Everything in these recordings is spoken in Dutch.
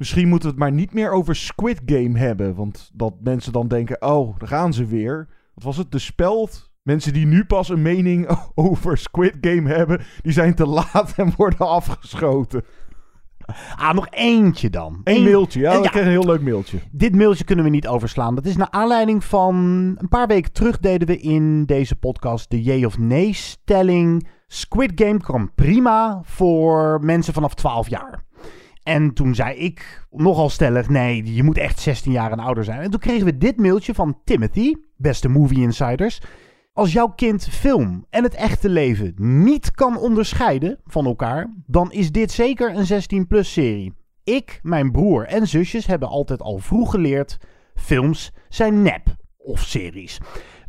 Misschien moeten we het maar niet meer over Squid Game hebben. Want dat mensen dan denken, oh, daar gaan ze weer. Wat was het? De speld? Mensen die nu pas een mening over Squid Game hebben, die zijn te laat en worden afgeschoten. Ah, nog eentje dan. Eén Eén- mailtje, ja, Eh, ik kreeg een heel leuk mailtje. Dit mailtje kunnen we niet overslaan. Dat is naar aanleiding van een paar weken terug deden we in deze podcast de jee of nee stelling. Squid Game kan prima voor mensen vanaf 12 jaar. En toen zei ik nogal stellig, nee, je moet echt 16 jaar en ouder zijn. En toen kregen we dit mailtje van Timothy, beste movie insiders. Als jouw kind film en het echte leven niet kan onderscheiden van elkaar, dan is dit zeker een 16-plus serie. Ik, mijn broer en zusjes hebben altijd al vroeg geleerd: films zijn nep of series.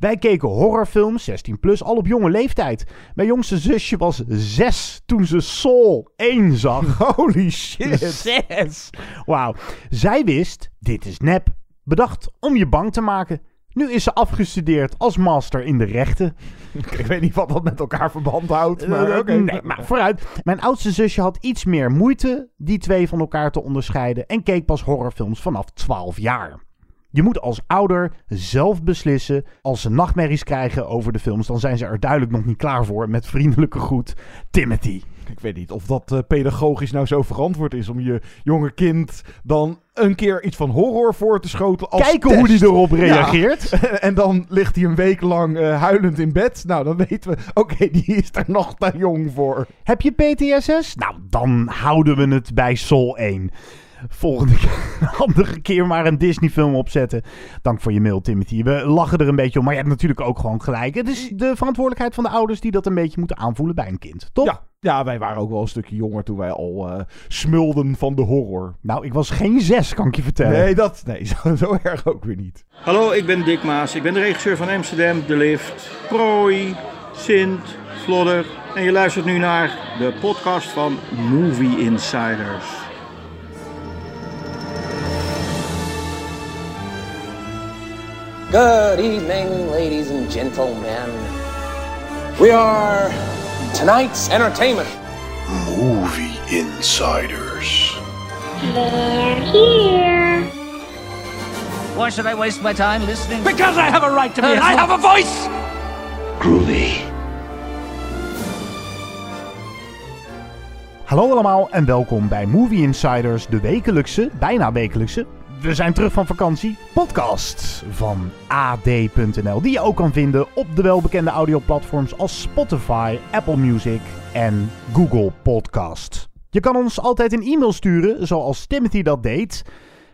Wij keken horrorfilms, 16 plus, al op jonge leeftijd. Mijn jongste zusje was 6 toen ze Soul 1 zag. Holy shit. Zes! Wauw. Zij wist, dit is nep. Bedacht om je bang te maken. Nu is ze afgestudeerd als master in de rechten. Ik weet niet wat dat met elkaar verband houdt, maar Eh. Nee, maar vooruit. Mijn oudste zusje had iets meer moeite die twee van elkaar te onderscheiden en keek pas horrorfilms vanaf 12 jaar. Je moet als ouder zelf beslissen. Als ze nachtmerries krijgen over de films, dan zijn ze er duidelijk nog niet klaar voor. Met vriendelijke groet, Timothy. Ik weet niet of dat eh, pedagogisch nou zo verantwoord is om je jonge kind dan een keer iets van horror voor te schoten. Als Kijken hoe die erop reageert. en dan ligt hij een week lang eh, huilend in bed. Nou, dan weten we, oké, die is er nog te jong voor. Heb je PTSS? Nou, dan houden we het bij Soul 1. Volgende keer, een andere keer maar een Disney-film opzetten. Dank voor je mail, Timothy. We lachen er een beetje om, maar je hebt natuurlijk ook gewoon gelijk. Het is de verantwoordelijkheid van de ouders die dat een beetje moeten aanvoelen bij een kind, toch? Ja, ja, wij waren ook wel een stukje jonger toen wij al eh, smulden van de horror. Nou, ik was geen zes, kan ik je vertellen. Nee, dat, nee zo, zo erg ook weer niet. Hallo, ik ben Dick Maas. Ik ben de regisseur van Amsterdam, De Lift, Prooi, Sint, Vlodder. En je luistert nu naar de podcast van Movie Insiders. Good evening, ladies and gentlemen. We are tonight's entertainment. Movie Insiders. They're here. Why should I waste my time listening? Because I have a right to be. I have a voice. Groovy. Hallo allemaal en welkom bij Movie Insiders, de wekelijkse, bijna wekelijkse, we zijn terug van vakantie, podcast van AD.nl. Die je ook kan vinden op de welbekende audioplatforms als Spotify, Apple Music en Google Podcast. Je kan ons altijd een e-mail sturen, zoals Timothy dat deed.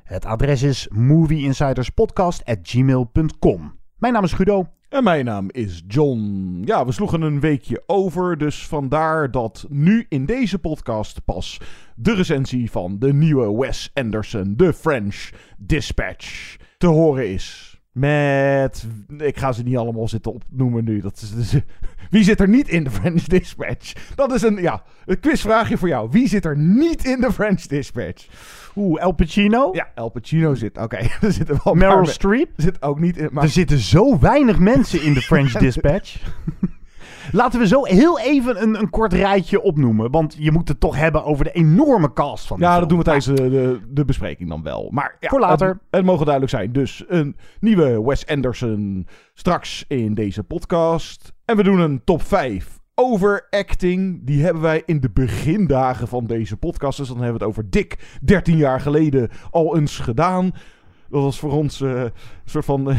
Het adres is movieinsiderspodcast.gmail.com. Mijn naam is Guido. En mijn naam is John. Ja, we sloegen een weekje over, dus vandaar dat nu in deze podcast pas de recensie van de nieuwe Wes Anderson, The French Dispatch, te horen is. Met, ik ga ze niet allemaal zitten opnoemen nu. Dat is, dus- wie zit er niet in de French Dispatch? Dat is een, ja, een quizvraagje voor jou. Wie zit er niet in de French Dispatch? Oeh, El Pacino. Ja, El Pacino zit, oké, er zitten wel een Meryl Streep. Zit ook niet in, maar Er zitten zo weinig mensen in de French Dispatch. Laten we zo heel even een, een kort rijtje opnoemen. Want je moet het toch hebben over de enorme cast van de Ja, film. dat doen we tijdens de, de, de bespreking dan wel. Maar ja, Voor later. Het, het mogen duidelijk zijn. Dus een nieuwe Wes Anderson straks in deze podcast. En we doen een top 5 over acting. Die hebben wij in de begindagen van deze podcast. Dus dan hebben we het over dik 13 jaar geleden al eens gedaan. Dat was voor ons eh, een soort van...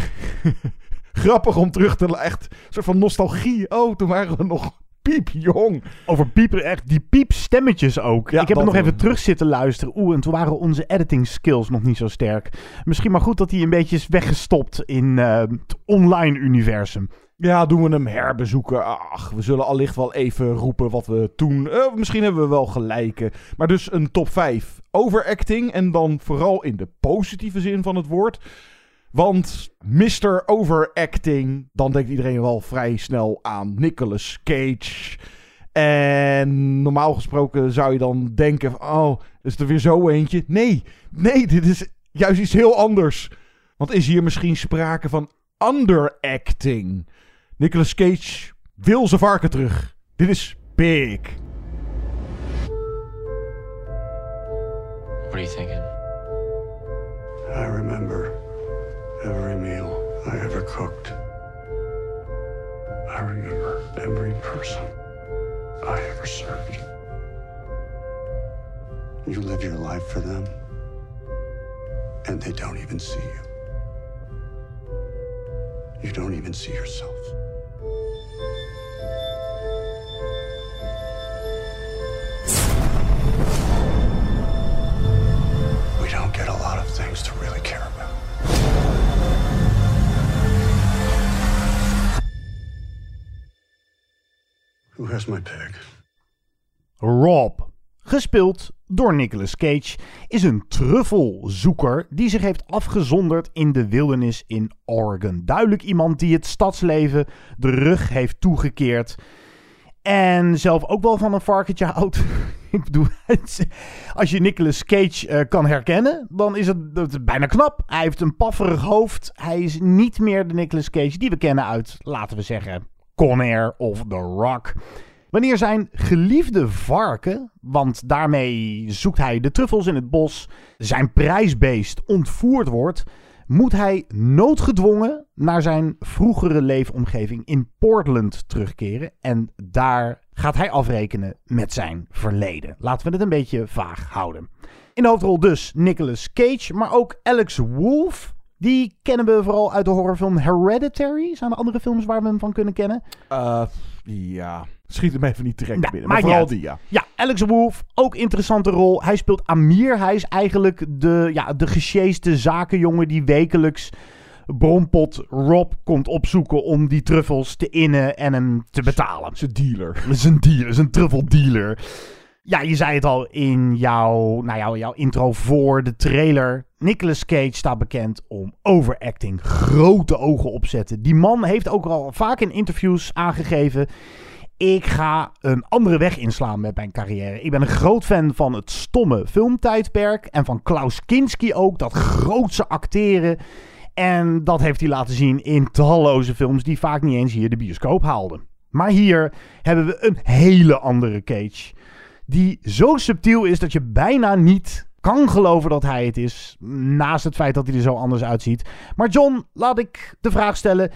grappig om terug te... Echt een soort van nostalgie. Oh, toen waren we nog piepjong. Over piepen, echt die piepstemmetjes ook. Ja, ik heb het nog even terug zitten luisteren. Oeh, en toen waren onze editing skills nog niet zo sterk. Misschien maar goed dat hij een beetje is weggestopt in eh, het online universum. Ja, doen we hem herbezoeken. Ach, we zullen allicht wel even roepen wat we toen... eh, misschien hebben we wel gelijke. Maar dus een top 5 overacting. En dan vooral in de positieve zin van het woord. Want Mr. Overacting, dan denkt iedereen wel vrij snel aan Nicolas Cage. En normaal gesproken zou je dan denken: van, oh, is er weer zo eentje? Nee, nee, dit is juist iets heel anders. Want is hier misschien sprake van underacting? Nicolas Cage wil zijn varken terug. Dit is big. What are you thinking? I remember every meal I ever cooked. I remember every person I ever served. You live your life for them, and they don't even see you. You don't even see yourself. We don't get a lot of things to really care about. Who has my pig? Rob, gespeeld door Nicolas Cage, is een truffelzoeker die zich heeft afgezonderd in de wildernis in Oregon. Duidelijk iemand die het stadsleven de rug heeft toegekeerd. En zelf ook wel van een varkentje houdt. Ik bedoel, het- als je Nicolas Cage eh, kan herkennen, dan is het, is bijna knap. Hij heeft een pafferig hoofd. Hij is niet meer de Nicolas Cage die we kennen uit, laten we zeggen, Con Air of The Rock. Wanneer zijn geliefde varken, want daarmee zoekt hij de truffels in het bos, zijn prijsbeest ontvoerd wordt, moet hij noodgedwongen naar zijn vroegere leefomgeving in Portland terugkeren. En daar gaat hij afrekenen met zijn verleden. Laten we het een beetje vaag houden. In de hoofdrol dus Nicolas Cage, maar ook Alex Wolff. Die kennen we vooral uit de horrorfilm Hereditary. Zijn er andere films waar we hem van kunnen kennen? Eh, ja, schiet hem even niet direct Nou, binnen. Maar vooral die, ja. Ja, Alex Wolff, ook interessante rol. Hij speelt Amir. Hij is eigenlijk de, ja, de gesjeeste zakenjongen die wekelijks Brompot Rob komt opzoeken om die truffels te innen en hem te betalen. Zijn dealer. Een dealer, is een truffeldealer. Ja, je zei het al in jouw, nou jouw, jouw intro voor de trailer. Nicolas Cage staat bekend om overacting, grote ogen opzetten. Die man heeft ook al vaak in interviews aangegeven... ik ga een andere weg inslaan met mijn carrière. Ik ben een groot fan van het stomme filmtijdperk... en van Klaus Kinski ook, dat grootse acteren... En dat heeft hij laten zien in talloze films die vaak niet eens hier de bioscoop haalden. Maar hier hebben we een hele andere Cage. Die zo subtiel is dat je bijna niet kan geloven dat hij het is. Naast het feit dat hij er zo anders uitziet. Maar John, laat ik de vraag stellen.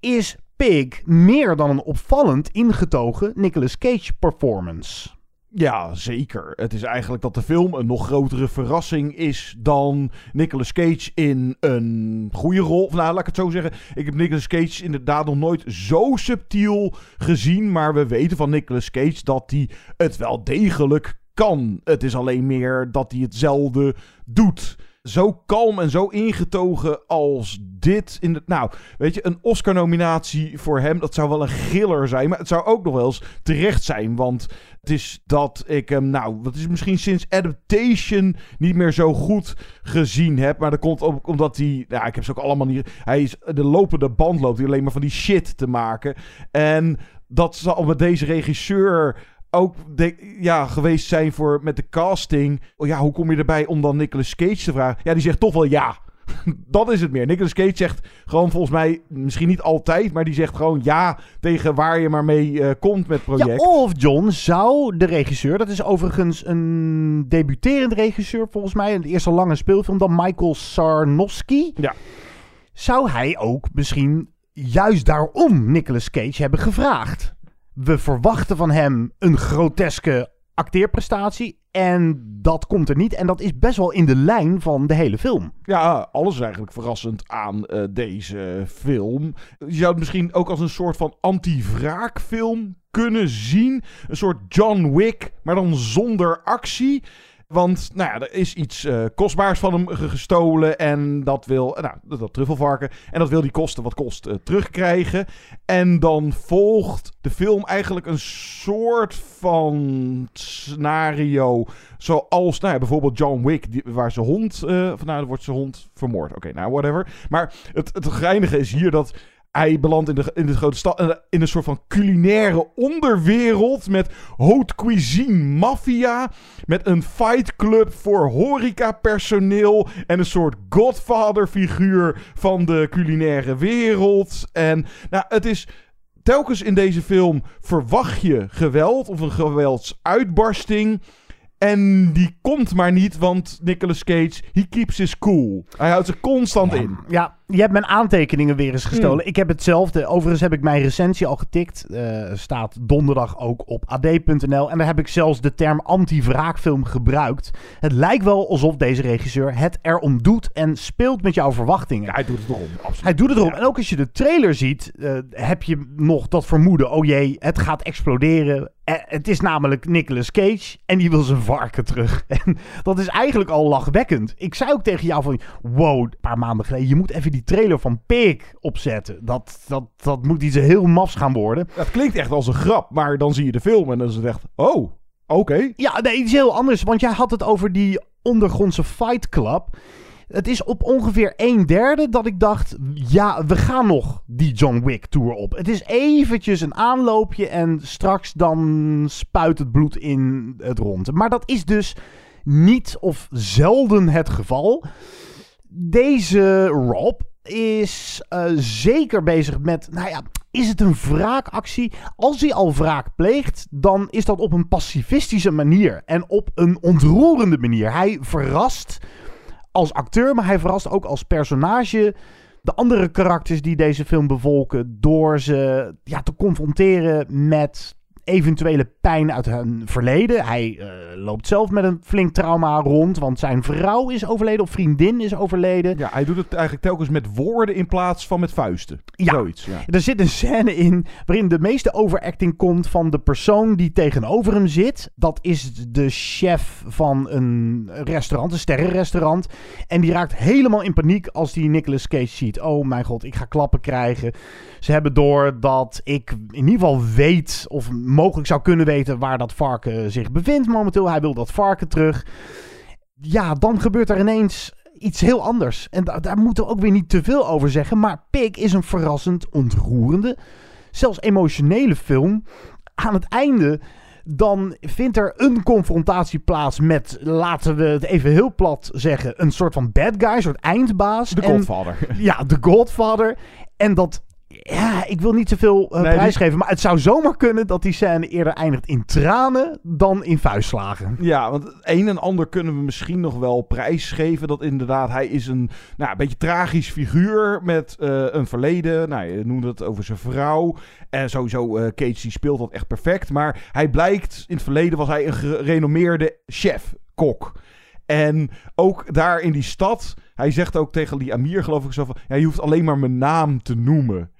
Is Pig meer dan een opvallend ingetogen Nicolas Cage performance? Ja, zeker. Het is eigenlijk dat de film een nog grotere verrassing is dan Nicolas Cage in een goede rol. Of nou, laat ik het zo zeggen. Ik heb Nicolas Cage inderdaad nog nooit zo subtiel gezien. Maar we weten van Nicolas Cage dat hij het wel degelijk kan. Het is alleen meer dat hij het zelden doet. Zo kalm en zo ingetogen als dit. In de, nou, weet je, een Oscar-nominatie voor hem, dat zou wel een giller zijn. Maar het zou ook nog wel eens terecht zijn. Want het is dat ik hem, nou, wat is misschien sinds Adaptation niet meer zo goed gezien heb. Maar dat komt ook omdat hij, nou, ik heb ze ook allemaal niet. Hij is de lopende band loopt hij alleen maar van die shit te maken. En dat zal met deze regisseur ook de, ja, geweest zijn voor met de casting. Oh ja, hoe kom je erbij om dan Nicolas Cage te vragen? Ja, die zegt toch wel ja. Dat is het meer. Nicolas Cage zegt gewoon volgens mij, misschien niet altijd, maar die zegt gewoon ja tegen waar je maar mee eh, komt met project. Ja, of John zou de regisseur, dat is overigens een debuterend regisseur volgens mij, de eerste lange speelfilm dan Michael Sarnowski. Ja. Zou hij ook misschien juist daarom Nicolas Cage hebben gevraagd? We verwachten van hem een groteske acteerprestatie en dat komt er niet. En dat is best wel in de lijn van de hele film. Ja, alles eigenlijk verrassend aan eh, deze film. Je zou het misschien ook als een soort van anti-wraakfilm kunnen zien. Een soort John Wick, maar dan zonder actie. Want nou ja, er is iets eh, kostbaars van hem ge- gestolen. En dat wil, nou, dat, truffelvarken. En dat wil die kosten wat kost eh, terugkrijgen. En dan volgt de film eigenlijk een soort van scenario. Zoals nou bijvoorbeeld John Wick, die, waar zijn hond. eh van, nou, dan wordt zijn hond vermoord. Oké, nou, whatever. Maar het, het geinige is hier dat hij belandt in de, in de grote stad. eh, In een soort van culinaire onderwereld. Met haute cuisine maffia. Met een fight club voor horecapersoneel. En een soort godfather figuur van de culinaire wereld. En nou, het is telkens in deze film verwacht je geweld of een geweldsuitbarsting. En die komt maar niet, want Nicolas Cage, he keeps his cool. Hij houdt zich constant in. Ja, je hebt mijn aantekeningen weer eens gestolen. Ik heb hetzelfde. Overigens heb ik mijn recensie al getikt. Eh, staat donderdag ook op ad.nl. En daar heb ik zelfs de term anti-wraakfilm gebruikt. Het lijkt wel alsof deze regisseur het erom doet en speelt met jouw verwachtingen. Ja, hij doet het erom, absoluut. Hij doet het erom. En ook als je de trailer ziet, eh, heb je nog dat vermoeden. Oh jee, het gaat exploderen. Eh, het is namelijk Nicolas Cage en die wil zijn varken terug. En dat is eigenlijk al lachwekkend. Ik zei ook tegen jou van, wow, een paar maanden geleden, je moet even die trailer van Pig opzetten. Dat, dat, dat moet iets heel mafs gaan worden. Het klinkt echt als een grap, maar dan zie je de film en dan is het echt, oh, oké. Ja, nee, iets heel anders. Want jij had het over die ondergrondse Fight Club. Het is op ongeveer een derde dat ik dacht... ja, we gaan nog die John Wick tour op. Het is eventjes een aanloopje en straks dan spuit het bloed in het rond. Maar dat is dus niet of zelden het geval. Deze Rob is eh, zeker bezig met... nou ja, is het een wraakactie? Als hij al wraak pleegt, dan is dat op een pacifistische manier. En op een ontroerende manier. Hij verrast als acteur, maar hij verrast ook als personage de andere karakters die deze film bevolken. Door ze ja, te confronteren met eventuele pijn uit hun verleden. Hij eh, loopt zelf met een flink trauma rond, want zijn vrouw is overleden of vriendin is overleden. Ja, hij doet het eigenlijk telkens met woorden in plaats van met vuisten. Ja. Zoiets, ja. Er zit een scène in waarin de meeste overacting komt van de persoon die tegenover hem zit. Dat is de chef van een restaurant, een sterrenrestaurant. En die raakt helemaal in paniek als die Nicolas Cage ziet. Oh mijn god, ik ga klappen krijgen. Ze hebben door dat ik in ieder geval weet, of mogelijk zou kunnen weten, waar dat varken zich bevindt momenteel. Hij wil dat varken terug. Ja, dan gebeurt er ineens iets heel anders. En da- daar moeten we ook weer niet te veel over zeggen. Maar Pig is een verrassend ontroerende, zelfs emotionele film. Aan het einde. Dan vindt er een confrontatie plaats met, laten we het even heel plat zeggen, een soort van bad guy, een soort eindbaas. De En- Godfather. ja, de Godfather. En dat. Ja, ik wil niet te veel eh, Nee, prijs geven. Maar het zou zomaar kunnen dat die scène eerder eindigt in tranen dan in vuistslagen. Ja, want het een en ander kunnen we misschien nog wel prijsgeven. Dat inderdaad, hij is een nou, een beetje tragisch figuur met eh, een verleden. Nou, je noemde het over zijn vrouw. En sowieso, Cage die speelt dat echt perfect. Maar hij blijkt, in het verleden was hij een gerenommeerde chef, kok. En ook daar in die stad, hij zegt ook tegen die Amir geloof ik zo van... Ja, je hoeft alleen maar mijn naam te noemen.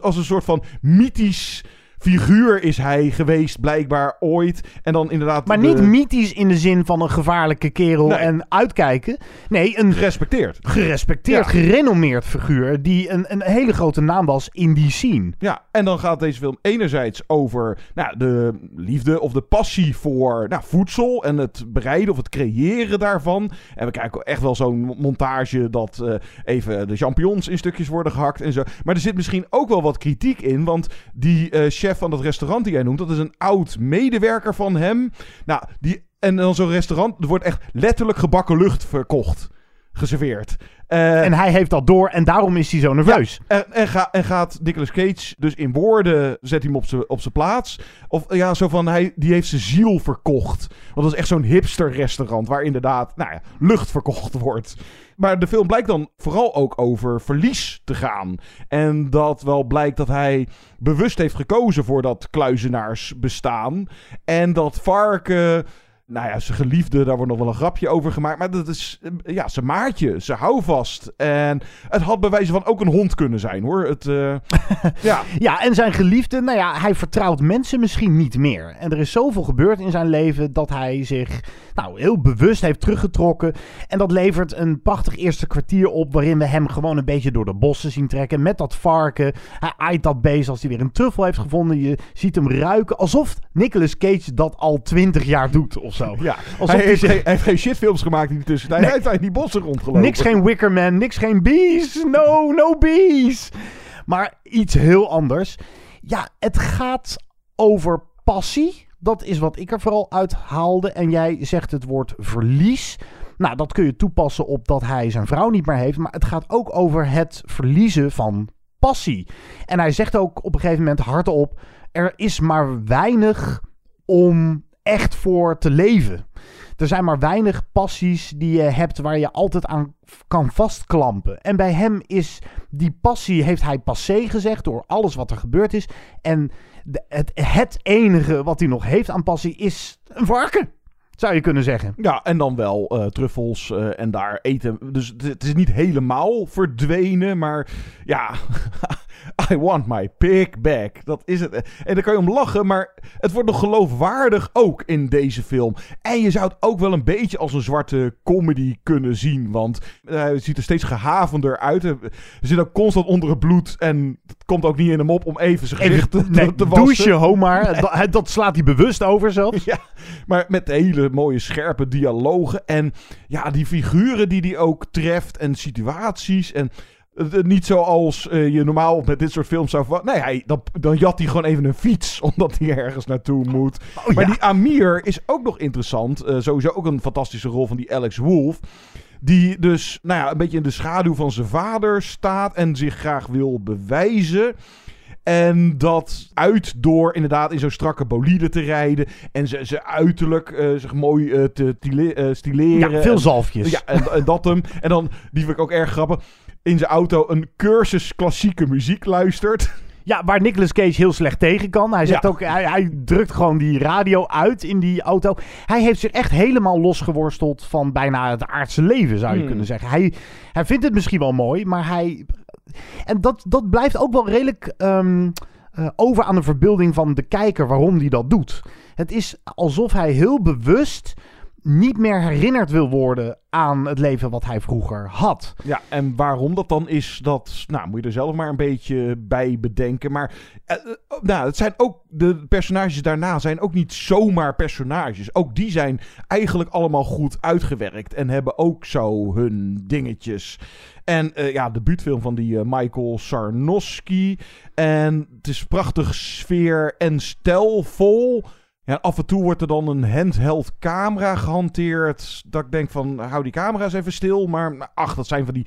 Als een soort van mythisch figuur is hij geweest, blijkbaar ooit. En dan inderdaad... Maar de- niet mythisch in de zin van een gevaarlijke kerel Nee. en uitkijken. Nee, een gerespecteerd. gerespecteerd, Ja. gerenommeerd figuur die een, een hele grote naam was in die scene. Ja, en dan gaat deze film enerzijds over nou, de liefde of de passie voor nou, voedsel en het bereiden of het creëren daarvan. En we kijken echt wel zo'n montage dat eh, even de champignons in stukjes worden gehakt en zo. Maar er zit misschien ook wel wat kritiek in, want die eh, chef van dat restaurant die jij noemt, dat is een oud medewerker van hem. Nou, die, en dan zo'n restaurant, er wordt echt letterlijk gebakken lucht verkocht, geserveerd. Eh, En hij heeft dat door en daarom is hij zo nerveus. en, en, ga, en gaat Nicolas Cage dus in woorden, zet hem op zijn op zijn plaats. Of ja, zo van, hij, die heeft zijn ziel verkocht. Want dat is echt zo'n hipster restaurant waar inderdaad, nou ja, lucht verkocht wordt. Maar de film blijkt dan vooral ook over verlies te gaan. En dat wel blijkt dat hij bewust heeft gekozen voor dat kluizenaarsbestaan. En dat varken nou ja, zijn geliefde, daar wordt nog wel een grapje over gemaakt. Maar dat is, eh, ja, zijn maatje, zijn houvast. En het had bij wijze van ook een hond kunnen zijn, hoor. Het, eh, ja. Ja, en zijn geliefde, nou ja, hij vertrouwt mensen misschien niet meer. En er is zoveel gebeurd in zijn leven dat hij zich nou, heel bewust heeft teruggetrokken. En dat levert een prachtig eerste kwartier op waarin we hem gewoon een beetje door de bossen zien trekken. Met dat varken. Hij aait dat beest als hij weer een truffel heeft gevonden. Je ziet hem ruiken alsof Nicolas Cage dat al twintig jaar doet of zo. Ja, Alsof hij, heeft, zich- geen- hij heeft geen shitfilms gemaakt in de tussentijd. Nee. Hij heeft uit die bossen rondgelopen. Niks geen Wickerman, niks geen bees. No, no bees. Maar iets heel anders. Ja, het gaat over passie. Dat is wat ik er vooral uit haalde. En jij zegt het woord verlies. Nou, dat kun je toepassen op dat hij zijn vrouw niet meer heeft. Maar het gaat ook over het verliezen van passie. En hij zegt ook op een gegeven moment hardop: er is maar weinig om echt voor te leven. Er zijn maar weinig passies die je hebt waar je altijd aan kan vastklampen. En bij hem is die passie, heeft hij passé gezegd door alles wat er gebeurd is. En de- het, enige wat hij nog heeft aan passie is een varken, zou je kunnen zeggen. Ja, en dan wel eh, truffels eh, en daar eten. Dus het, het is niet helemaal verdwenen, maar ja, I want my pig back. Dat is het. En daar kan je om lachen, maar het wordt nog geloofwaardig ook in deze film. En je zou het ook wel een beetje als een zwarte comedy kunnen zien, want eh, het ziet er steeds gehavender uit. Er zit ook constant onder het bloed en het komt ook niet in hem op om even zijn gezicht te, nee, te wassen. douche, Homar. Dat, dat slaat hij bewust over zelfs. Ja, maar met hele mooie scherpe dialogen. En ja, die figuren die die ook treft en situaties. En niet zoals eh, je normaal met dit soort films zou verwachten. Nee, hij, dan, dan jat hij gewoon even een fiets, omdat hij ergens naartoe moet. Oh, maar ja. die Amir is ook nog interessant. Eh, sowieso ook een fantastische rol van die Alex Wolf. Die dus nou ja, een beetje in de schaduw van zijn vader staat en zich graag wil bewijzen. En dat uit door inderdaad in zo'n strakke bolide te rijden. En ze, ze uiterlijk eh, zich mooi eh, te eh, stileren. Ja, veel En- zalfjes. Ja, en, en dat hem. En dan, die vind ik ook erg grappig. In zijn auto een cursus klassieke muziek luistert. Ja, waar Nicolas Cage heel slecht tegen kan. Hij, zegt Ja. ook, hij, hij drukt gewoon die radio uit in die auto. Hij heeft zich echt helemaal losgeworsteld van bijna het aardse leven, zou je Hmm. kunnen zeggen. Hij, hij vindt het misschien wel mooi, maar hij... En dat, dat blijft ook wel redelijk ehm, eh, over aan de verbeelding van de kijker waarom hij dat doet. Het is alsof hij heel bewust niet meer herinnerd wil worden aan het leven wat hij vroeger had. Ja, en waarom dat dan is, dat nou, moet je er zelf maar een beetje bij bedenken. Maar eh, eh, nou, het zijn ook, de personages daarna zijn ook niet zomaar personages. Ook die zijn eigenlijk allemaal goed uitgewerkt en hebben ook zo hun dingetjes. En eh, ja, de debuutfilm van die Michael Sarnowski. En het is prachtig sfeer en stijlvol. Ja, af en toe wordt er dan een handheld camera gehanteerd. Dat ik denk van, hou die camera's even stil. Maar ach, dat zijn van die...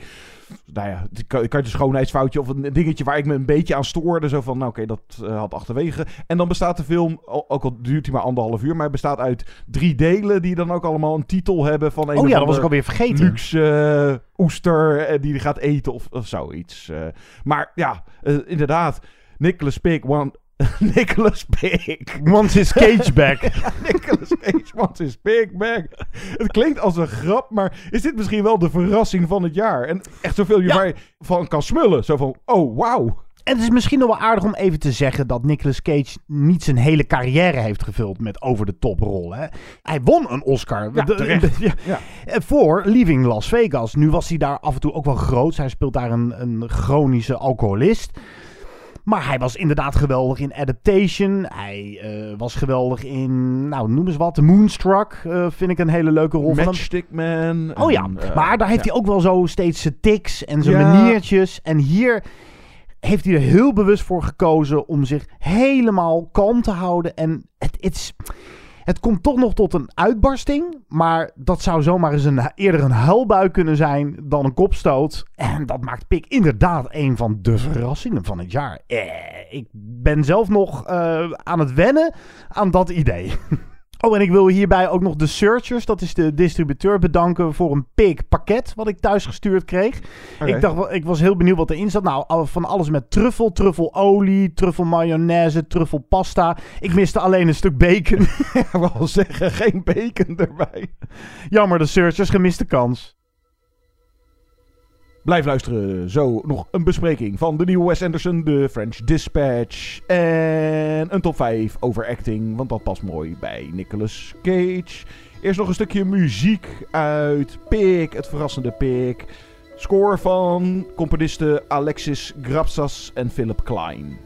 Nou ja, die kan, je een schoonheidsfoutje of een dingetje waar ik me een beetje aan stoorde. Zo van, nou oké, dat eh, had achterwege. En dan bestaat de film, ook al duurt hij maar anderhalf uur... maar hij bestaat uit drie delen die dan ook allemaal een titel hebben van een Oh ja, dat was ik alweer vergeten. luxe eh, oester eh, die hij gaat eten of, of zoiets. maar ja, inderdaad, Nicholas Pig... One, Nicholas Pig... Once his cage back. Nicolas Cage big bag. Het klinkt als een grap, maar is dit misschien wel de verrassing van het jaar? En echt zoveel je Ja. van kan smullen. Zo van, oh, wauw. En het is misschien nog wel aardig om even te zeggen dat Nicolas Cage niet zijn hele carrière heeft gevuld met over de top rollen. Hij won een Oscar. Ja, De- terecht. ja. Ja. Eh, Voor Leaving Las Vegas. Nu was hij daar af en toe ook wel groot. Hij speelt daar een, een chronische alcoholist. Maar hij was inderdaad geweldig in Adaptation. Hij eh, was geweldig in, nou noem eens wat, Moonstruck. eh, vind ik een hele leuke rol van hem. Matchstick Man. Oh ja, en, eh, maar daar heeft ja. hij ook wel zo steeds zijn tics en zijn Ja. maniertjes. En hier heeft hij er heel bewust voor gekozen om zich helemaal kalm te houden. En het, het, is- het komt toch nog tot een uitbarsting. Maar dat zou zomaar eens een, eerder een huilbui kunnen zijn dan een kopstoot. En dat maakt Pik inderdaad een van de verrassingen van het jaar. Eh, ik ben zelf nog eh, aan het wennen aan dat idee. Oh, en ik wil hierbij ook nog de Searchers, dat is de distributeur, bedanken voor een pik pakket wat ik thuis gestuurd kreeg. Ik dacht, ik was heel benieuwd wat erin zat. Nou, van alles met truffel, truffelolie, truffelmayonaise, truffelpasta. Ik miste alleen een stuk bacon. Ik wil zeggen, geen bacon erbij. Jammer, de Searchers, gemiste kans. Blijf luisteren. Zo nog een bespreking van de nieuwe Wes Anderson, The French Dispatch. En een top 5 over acting, want dat past mooi bij Nicolas Cage. Eerst nog een stukje muziek uit Pik, het verrassende Pik. Score van componisten Alexis Grapsas en Philip Klein.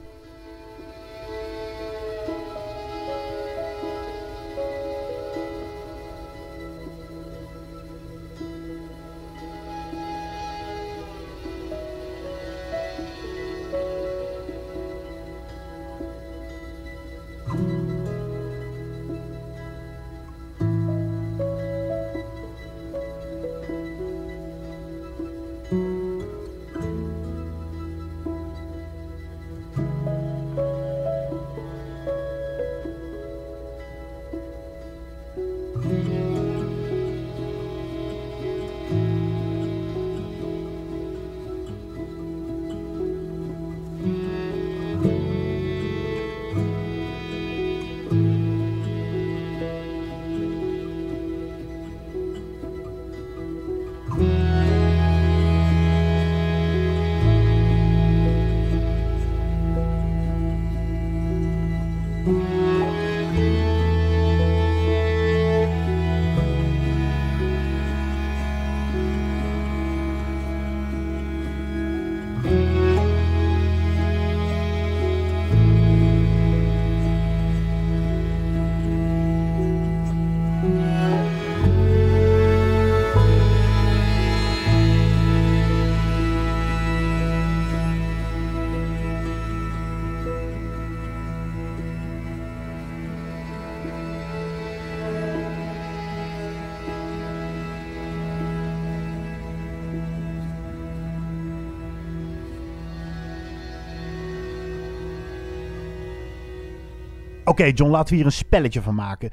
Oké, John, laten we hier een spelletje van maken.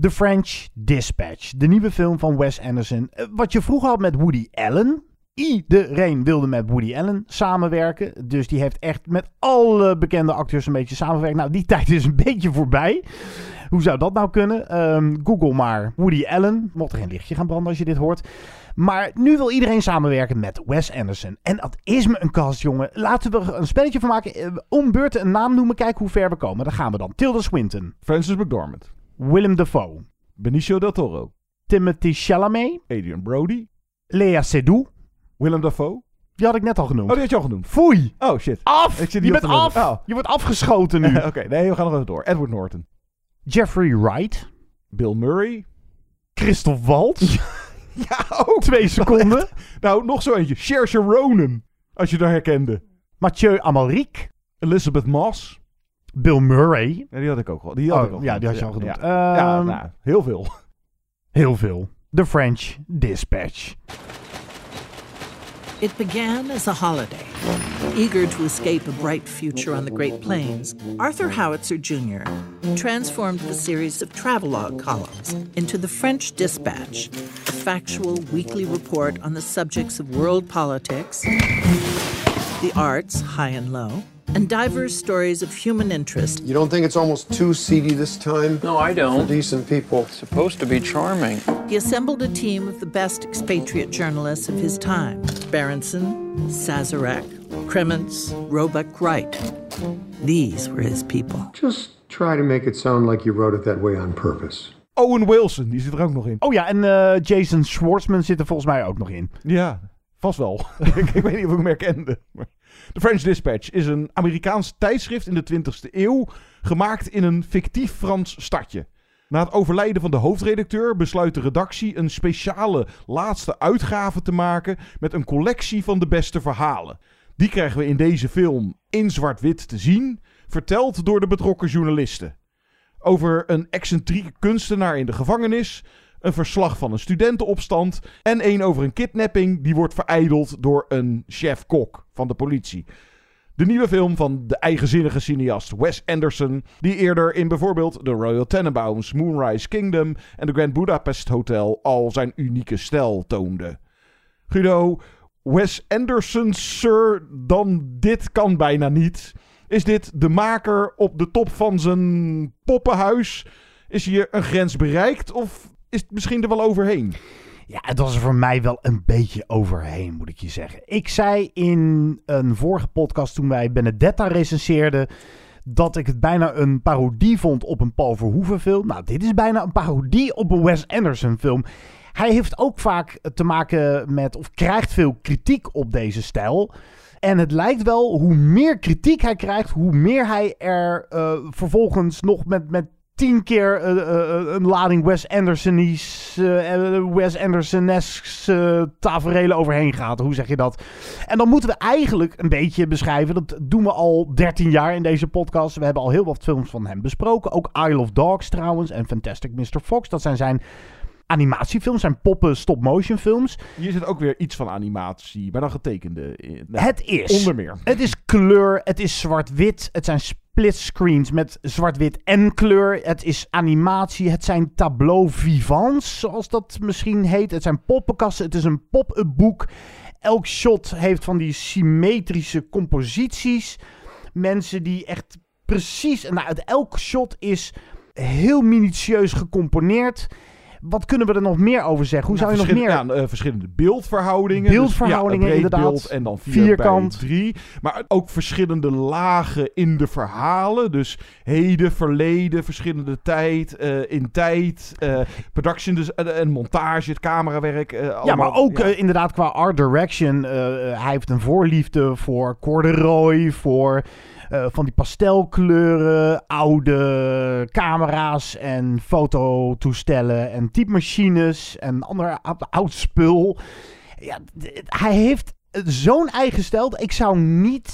The French Dispatch, de nieuwe film van Wes Anderson. Eh, Wat je vroeger had met Woody Allen. Iedereen wilde met Woody Allen samenwerken. Dus die heeft echt met alle bekende acteurs een beetje samengewerkt. Nou, die tijd is een beetje voorbij. Hoe zou dat nou kunnen? Ehm, Google maar Woody Allen. Mocht er geen lichtje gaan branden als je dit hoort. Maar nu wil iedereen samenwerken met Wes Anderson. En dat is me een kast, jongen. Laten we er een spelletje van maken. Eh, Om beurten een naam noemen. Kijken hoe ver we komen. Daar gaan we dan. Tilda Swinton. Francis McDormand, Willem Dafoe. Benicio del Toro, Timothy Chalamet. Adrian Brody, Lea Seydoux. Willem Dafoe. Die had ik net al genoemd. Oh, die had je al genoemd. Foei. Oh, shit. Af. Ik zit je bent af. Oh. Je wordt afgeschoten nu. Oké, nee, we gaan nog even door. Edward Norton, Jeffrey Wright. Bill Murray. Christoph Waltz. Ja, ook. Twee seconden. Nou, nog zo eentje. Saoirse Ronan, als je daar herkende. Mathieu Amalric. Elizabeth Moss. Bill Murray. Ja, die had ik ook al. Die had Oh, ik al ja, genoemd. die had je al genoemd. Ja, ja Ehm, nou, heel veel. Heel veel. The French Dispatch. It began as a holiday. Eager to escape a bright future on the Great Plains, Arthur Howitzer Jr. transformed the series of travelogue columns into the French Dispatch, a factual weekly report on the subjects of world politics, the arts, high and low, and diverse stories of human interest You don't think it's almost too seedy this time? No, I don't. decent people. Supposed to be charming. He assembled a team of the best expatriate journalists of his time Berenson, Sazarek, Kremens, Roebuck Wright. These were his people. Just try to make it sound like you wrote it that way on purpose. Owen Wilson, die zit er ook nog in. Oh ja, en eh, Jason Schwartzman zit er volgens mij ook nog in. Ja, vast wel. ik, ik weet niet of ik hem herkende. Maar The French Dispatch is een Amerikaans tijdschrift in de 20e eeuw, gemaakt in een fictief Frans stadje. Na het overlijden van de hoofdredacteur besluit de redactie een speciale laatste uitgave te maken met een collectie van de beste verhalen. Die krijgen we in deze film in zwart-wit te zien, verteld door de betrokken journalisten. Over een excentrieke kunstenaar in de gevangenis, een verslag van een studentenopstand en een over een kidnapping die wordt vereideld door een chef-kok van de politie. De nieuwe film van de eigenzinnige cineast Wes Anderson, die eerder in bijvoorbeeld The Royal Tenenbaums, Moonrise Kingdom en The Grand Budapest Hotel al zijn unieke stijl toonde. Guido, Wes Anderson, sir, dan dit kan bijna niet. Is dit de maker op de top van zijn poppenhuis? Is hier een grens bereikt of is het misschien er wel overheen? Ja, het was er voor mij wel een beetje overheen, moet ik je zeggen. Ik zei in een vorige podcast toen wij Benedetta recenseerden dat ik het bijna een parodie vond op een Paul Verhoeven film. Nou, dit is bijna een parodie op een Wes Anderson film. Hij heeft ook vaak te maken met, of krijgt veel kritiek op deze stijl. En het lijkt wel, hoe meer kritiek hij krijgt, hoe meer hij er uh, vervolgens nog met, met tien keer uh, uh, een lading Wes Andersonies, uh, Wes Anderson-esque taferelen overheen gaat. Hoe zeg je dat? En dan moeten we eigenlijk een beetje beschrijven. Dat doen we al 13 jaar in deze podcast. We hebben al heel wat films van hem besproken. Ook Isle of Dogs trouwens en Fantastic Mr. Fox. Dat zijn zijn animatiefilms, zijn poppen stop-motion films. Hier zit ook weer iets van animatie, maar dan getekende. Nou, het is. Onder meer. Het is kleur, het is zwart-wit, het zijn splitscreens met zwart-wit en kleur. Het is animatie, het zijn tableau vivants, zoals dat misschien heet. Het zijn poppenkasten, het is een pop-up boek. Elk shot heeft van die symmetrische composities. Mensen die echt precies... Nou, elk shot is heel minutieus gecomponeerd. Wat kunnen we er nog meer over zeggen? Hoe nou, zou je nog meer... Ja, uh, verschillende beeldverhoudingen. Beeldverhoudingen, dus, ja, inderdaad. Beeld en dan vier Vierkant. bij drie. Maar ook verschillende lagen in de verhalen. Dus heden, verleden, verschillende tijd, uh, in tijd. Uh, production dus, en montage, het camerawerk. ja, allemaal, maar ook inderdaad qua art direction. hij heeft een voorliefde voor corduroy, voor... Uh, van die pastelkleuren, oude camera's en fototoestellen en typemachines en ander oud spul. Ja, hij heeft zo'n eigen stijl. Ik zou niet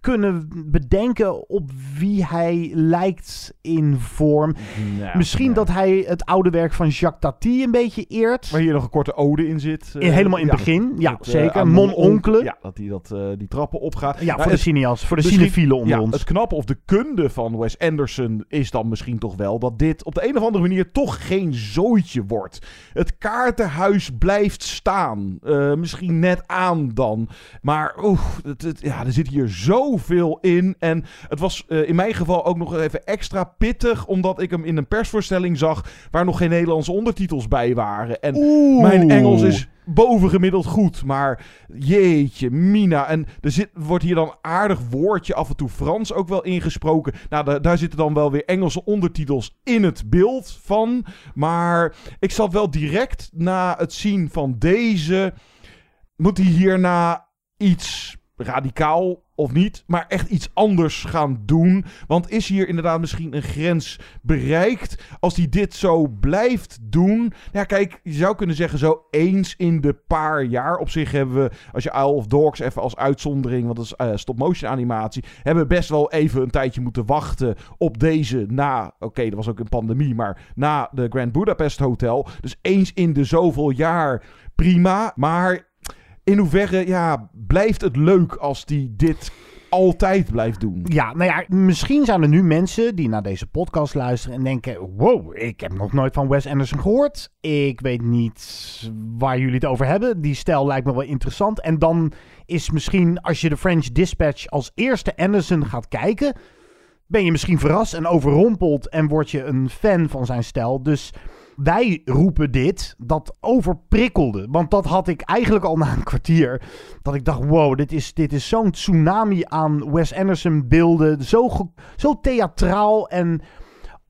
kunnen bedenken op wie hij lijkt in vorm. Nou, Misschien nee. dat hij het oude werk van Jacques Tati een beetje eert. Waar hier nog een korte ode in zit. Uh, Helemaal in het ja, begin, ja, uh, zeker. Mon Oncle. Ja, dat hij dat, uh, die trappen opgaat. Ja, nou, voor de het, cineas, voor de cinefielen onder ja, ons. Het knappe of de kunde van Wes Anderson is dan misschien toch wel dat dit op de een of andere manier toch geen zooitje wordt. Het kaartenhuis blijft staan. Misschien net aan dan. Maar oeh, het, het- ja, er zit hier zoveel in. En het was uh, in mijn geval ook nog even extra pittig, omdat ik hem in een persvoorstelling zag waar nog geen Nederlandse ondertitels bij waren. En Oeh. mijn Engels is bovengemiddeld goed, maar jeetje, Mina. En er zit, wordt hier dan aardig woordje, af en toe Frans ook wel ingesproken. Nou, da- daar zitten dan wel weer Engelse ondertitels in het beeld van. Maar ik zat wel direct na het zien van deze. Moet hij hierna iets radicaal of niet, maar echt iets anders gaan doen. Want is hier inderdaad misschien een grens bereikt als hij dit zo blijft doen? Ja, kijk, je zou kunnen zeggen zo eens in de paar jaar. Op zich hebben we, als je Isle of Dogs even als uitzondering, want dat is uh, stop-motion animatie, hebben we best wel even een tijdje moeten wachten op deze na, oké, dat was ook een pandemie, maar na de Grand Budapest Hotel. Dus eens in de zoveel jaar prima, maar in hoeverre ja, blijft het leuk als die dit altijd blijft doen? Ja, nou ja, misschien zijn er nu mensen die naar deze podcast luisteren en denken: wow, ik heb nog nooit van Wes Anderson gehoord. Ik weet niet waar jullie het over hebben. Die stijl lijkt me wel interessant. En dan is misschien, als je de French Dispatch als eerste Anderson gaat kijken, ben je misschien verrast en overrompeld en word je een fan van zijn stijl. Dus wij roepen dit, dat overprikkelde. Want dat had ik eigenlijk al na een kwartier. Dat ik dacht, wow, dit is, dit is zo'n tsunami aan Wes Anderson beelden. Zo, zo theatraal en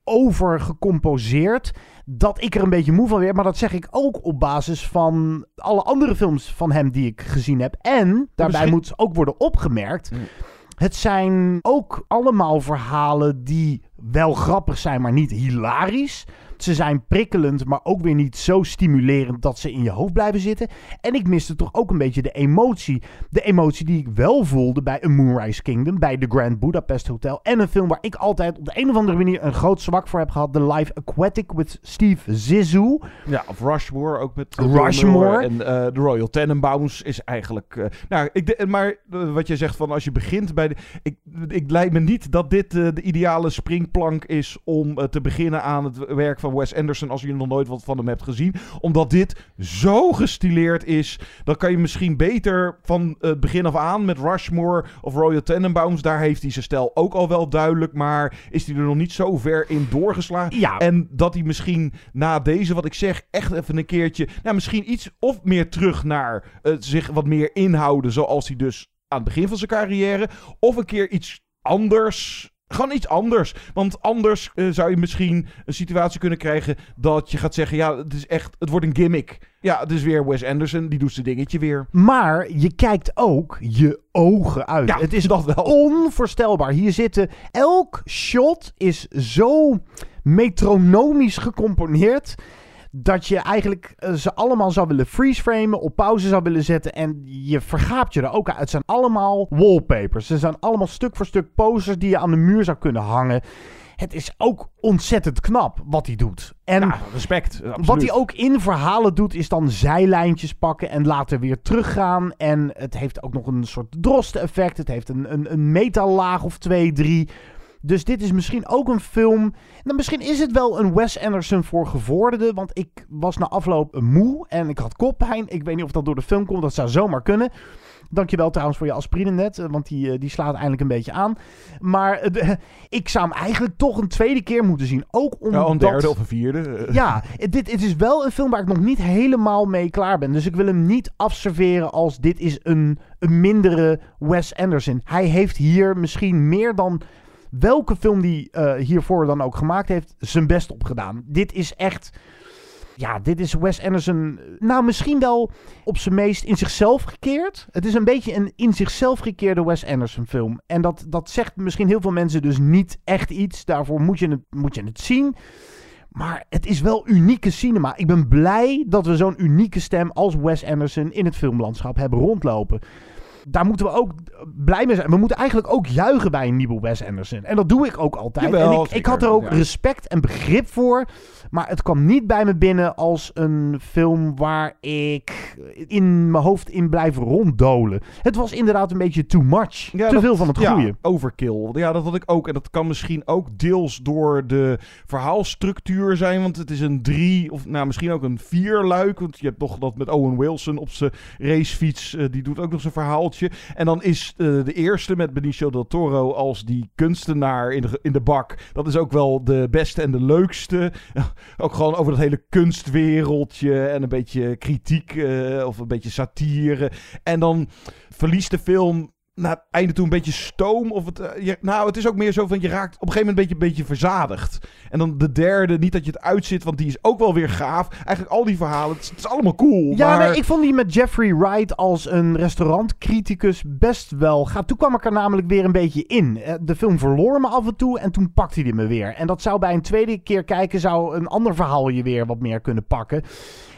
overgecomposeerd. Dat ik er een beetje moe van werd. Maar dat zeg ik ook op basis van alle andere films van hem die ik gezien heb. En daarbij misschien- moet ook worden opgemerkt. Mm. Het zijn ook allemaal verhalen die wel grappig zijn, maar niet hilarisch. Ze zijn prikkelend, maar ook weer niet zo stimulerend dat ze in je hoofd blijven zitten. En ik miste toch ook een beetje de emotie. De emotie die ik wel voelde bij A Moonrise Kingdom, bij The Grand Budapest Hotel. En een film waar ik altijd op de een of andere manier een groot zwak voor heb gehad. The Life Aquatic with Steve Zissou. Ja, of Rushmore ook met Rushmore. En uh, de Royal Tenenbaums is eigenlijk... Uh, nou, ik maar wat je zegt van als je begint bij de... Ik, ik lijkt me niet dat dit de ideale springplank is om te beginnen aan het werk van Wes Anderson als je nog nooit wat van hem hebt gezien. Omdat dit zo gestileerd is, dan kan je misschien beter van het begin af aan met Rushmore of Royal Tenenbaums. Daar heeft hij zijn stijl ook al wel duidelijk, maar is hij er nog niet zo ver in doorgeslagen. Ja. En dat hij misschien na deze, wat ik zeg, echt even een keertje, nou misschien iets of meer terug naar uh, zich wat meer inhouden, zoals hij dus aan het begin van zijn carrière, of een keer iets anders gewoon iets anders. Want anders uh, zou je misschien een situatie kunnen krijgen dat je gaat zeggen: ja, het is echt, het wordt een gimmick. Ja, het is weer Wes Anderson, die doet zijn dingetje weer. Maar je kijkt ook je ogen uit. Ja, het is dat wel. onvoorstelbaar. Hier zitten, elk shot is zo metronomisch gecomponeerd dat je eigenlijk eh, ze allemaal zou willen freeze-framen, op pauze zou willen zetten en je vergaapt je er ook uit. Het zijn allemaal wallpapers. Ze zijn allemaal stuk voor stuk posters die je aan de muur zou kunnen hangen. Het is ook ontzettend knap wat hij doet. En ja, respect. Wat hij ook in verhalen doet, is dan zijlijntjes pakken en later weer teruggaan. En het heeft ook nog een soort drosten-effect. Het heeft een, een, een metallaag of twee, drie. Dus dit is misschien ook een film. Nou, misschien is het wel een Wes Anderson voor gevorderden. Want ik was na afloop moe en ik had koppijn. Ik weet niet of dat door de film komt. Dat zou zomaar kunnen. Dankjewel trouwens voor je aspirine net, want die, die slaat eindelijk een beetje aan. Maar uh, ik zou hem eigenlijk toch een tweede keer moeten zien. Ook omdat... Ja, een derde of een vierde. Ja, dit, het is wel een film waar ik nog niet helemaal mee klaar ben. Dus ik wil hem niet afserveren als dit is een, een mindere Wes Anderson. Hij heeft hier misschien meer dan welke film die uh, hiervoor dan ook gemaakt heeft, zijn best op gedaan. Dit is echt. Ja, dit is Wes Anderson. Nou, misschien wel op zijn meest in zichzelf gekeerd. Het is een beetje een in zichzelf gekeerde Wes Anderson film. En dat, dat zegt misschien heel veel mensen dus niet echt iets. Daarvoor moet je het, moet je het zien. Maar het is wel unieke cinema. Ik ben blij dat we zo'n unieke stem als Wes Anderson in het filmlandschap hebben rondlopen daar moeten we ook blij mee zijn. We moeten eigenlijk ook juichen bij een nieuwe Wes Anderson. En dat doe ik ook altijd. Jawel, en ik, ik, had er ook ja. respect en begrip voor. Maar het kwam niet bij me binnen als een film waar ik in mijn hoofd in blijf ronddolen. Het was inderdaad een beetje too much. Ja, Te dat- veel van het goede. Ja, overkill. Ja, dat had ik ook. En dat kan misschien ook deels door de verhaalstructuur zijn. Want het is een drie, of nou misschien ook een vier luik. Want je hebt toch dat met Owen Wilson op zijn racefiets. eh, die doet ook nog zijn En dan is eh, de eerste met Benicio del Toro als die kunstenaar in de, in de bak. Dat is ook wel de beste en de leukste. ook gewoon over dat hele kunstwereldje. En een beetje kritiek eh, of een beetje satire. En dan verliest de film na het einde toe een beetje stoom. Of het, eh, je- nou, het is ook meer zo van je raakt op een gegeven moment een beetje, een beetje verzadigd. En dan de derde, niet dat je het uitzit, want die is ook wel weer gaaf. Eigenlijk al die verhalen, het is, het is allemaal cool. Ja, maar... nee, ik vond die met Jeffrey Wright als een restaurantcriticus best wel gaaf. Toen kwam ik er namelijk weer een beetje in. Eh, De film verloor me af en toe en toen pakte hij me weer. En dat zou bij een tweede keer kijken, zou een ander verhaal je weer wat meer kunnen pakken.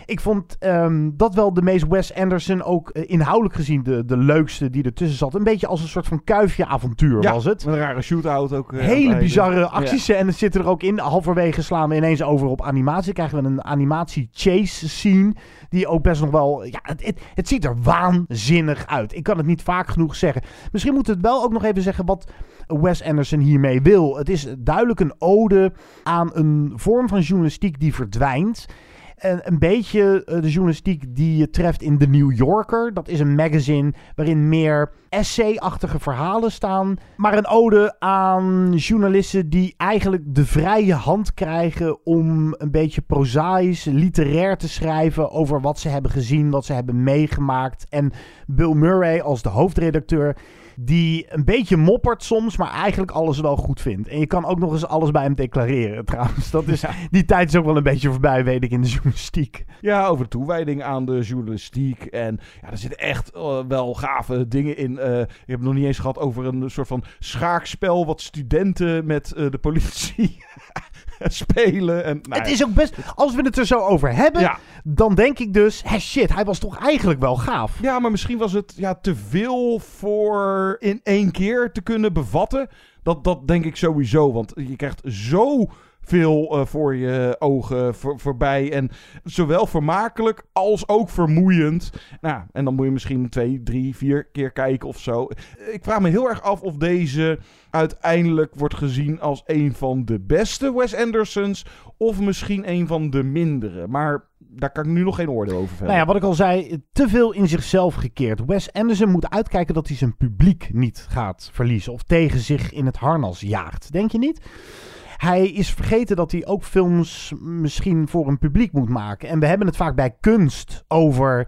Ik vond ehm, dat wel de meest Wes Anderson, ook eh, inhoudelijk gezien de, de leukste die ertussen zat. Een beetje als een soort van kuifje avontuur Ja, was het. Een rare shootout ook. eh, het Hele einde. bizarre actiescènes zitten er ook in. Halverwege slaan we ineens over op animatie. Krijgen we een animatie chase scene. Die ook best nog wel... Ja, het, het, het ziet er waanzinnig uit. Ik kan het niet vaak genoeg zeggen. Misschien moeten we het wel ook nog even zeggen wat Wes Anderson hiermee wil. Het is duidelijk een ode aan een vorm van journalistiek die verdwijnt. En een beetje eh, de journalistiek die je treft in The New Yorker. Dat is een magazine waarin meer essay-achtige verhalen staan. Maar een ode aan journalisten die eigenlijk de vrije hand krijgen om een beetje prozaïs, literair te schrijven over wat ze hebben gezien, wat ze hebben meegemaakt. En Bill Murray als de hoofdredacteur Die een beetje moppert soms, maar eigenlijk alles wel goed vindt. En je kan ook nog eens alles bij hem declareren trouwens. Dat is, Die tijd is ook wel een beetje voorbij, weet ik, in de journalistiek. Ja, over toewijding aan de journalistiek. En ja, er zitten echt eh, wel gave dingen in. Uh, ik heb het nog niet eens gehad over een soort van schaakspel... wat studenten met uh, de politie spelen. En, nou, het is ook best... Als we het er zo over hebben... Ja. dan denk ik dus... Hé, shit, hij was toch eigenlijk wel gaaf. Ja, maar misschien was het ja, te veel voor in één keer te kunnen bevatten. Dat, dat denk ik sowieso. Want je krijgt zo veel uh, voor je ogen voor, voorbij. En zowel vermakelijk als ook vermoeiend. Nou, en dan moet je misschien twee, drie, vier keer kijken of zo. Ik vraag me heel erg af of deze uiteindelijk wordt gezien als een van de beste Wes Andersons. Of misschien een van de mindere. Maar daar kan ik nu nog geen oordeel over vellen. Nou ja, wat ik al zei, te veel in zichzelf gekeerd. Wes Anderson moet uitkijken dat hij zijn publiek niet gaat verliezen. Of tegen zich in het harnas jaagt. Denk je niet? Hij is vergeten dat hij ook films misschien voor een publiek moet maken. En we hebben het vaak bij kunst over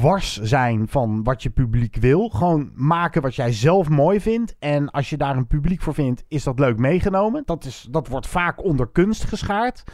wars zijn van wat je publiek wil. Gewoon maken wat jij zelf mooi vindt. En als je daar een publiek voor vindt, is dat leuk meegenomen. Dat, is, dat wordt vaak onder kunst geschaard.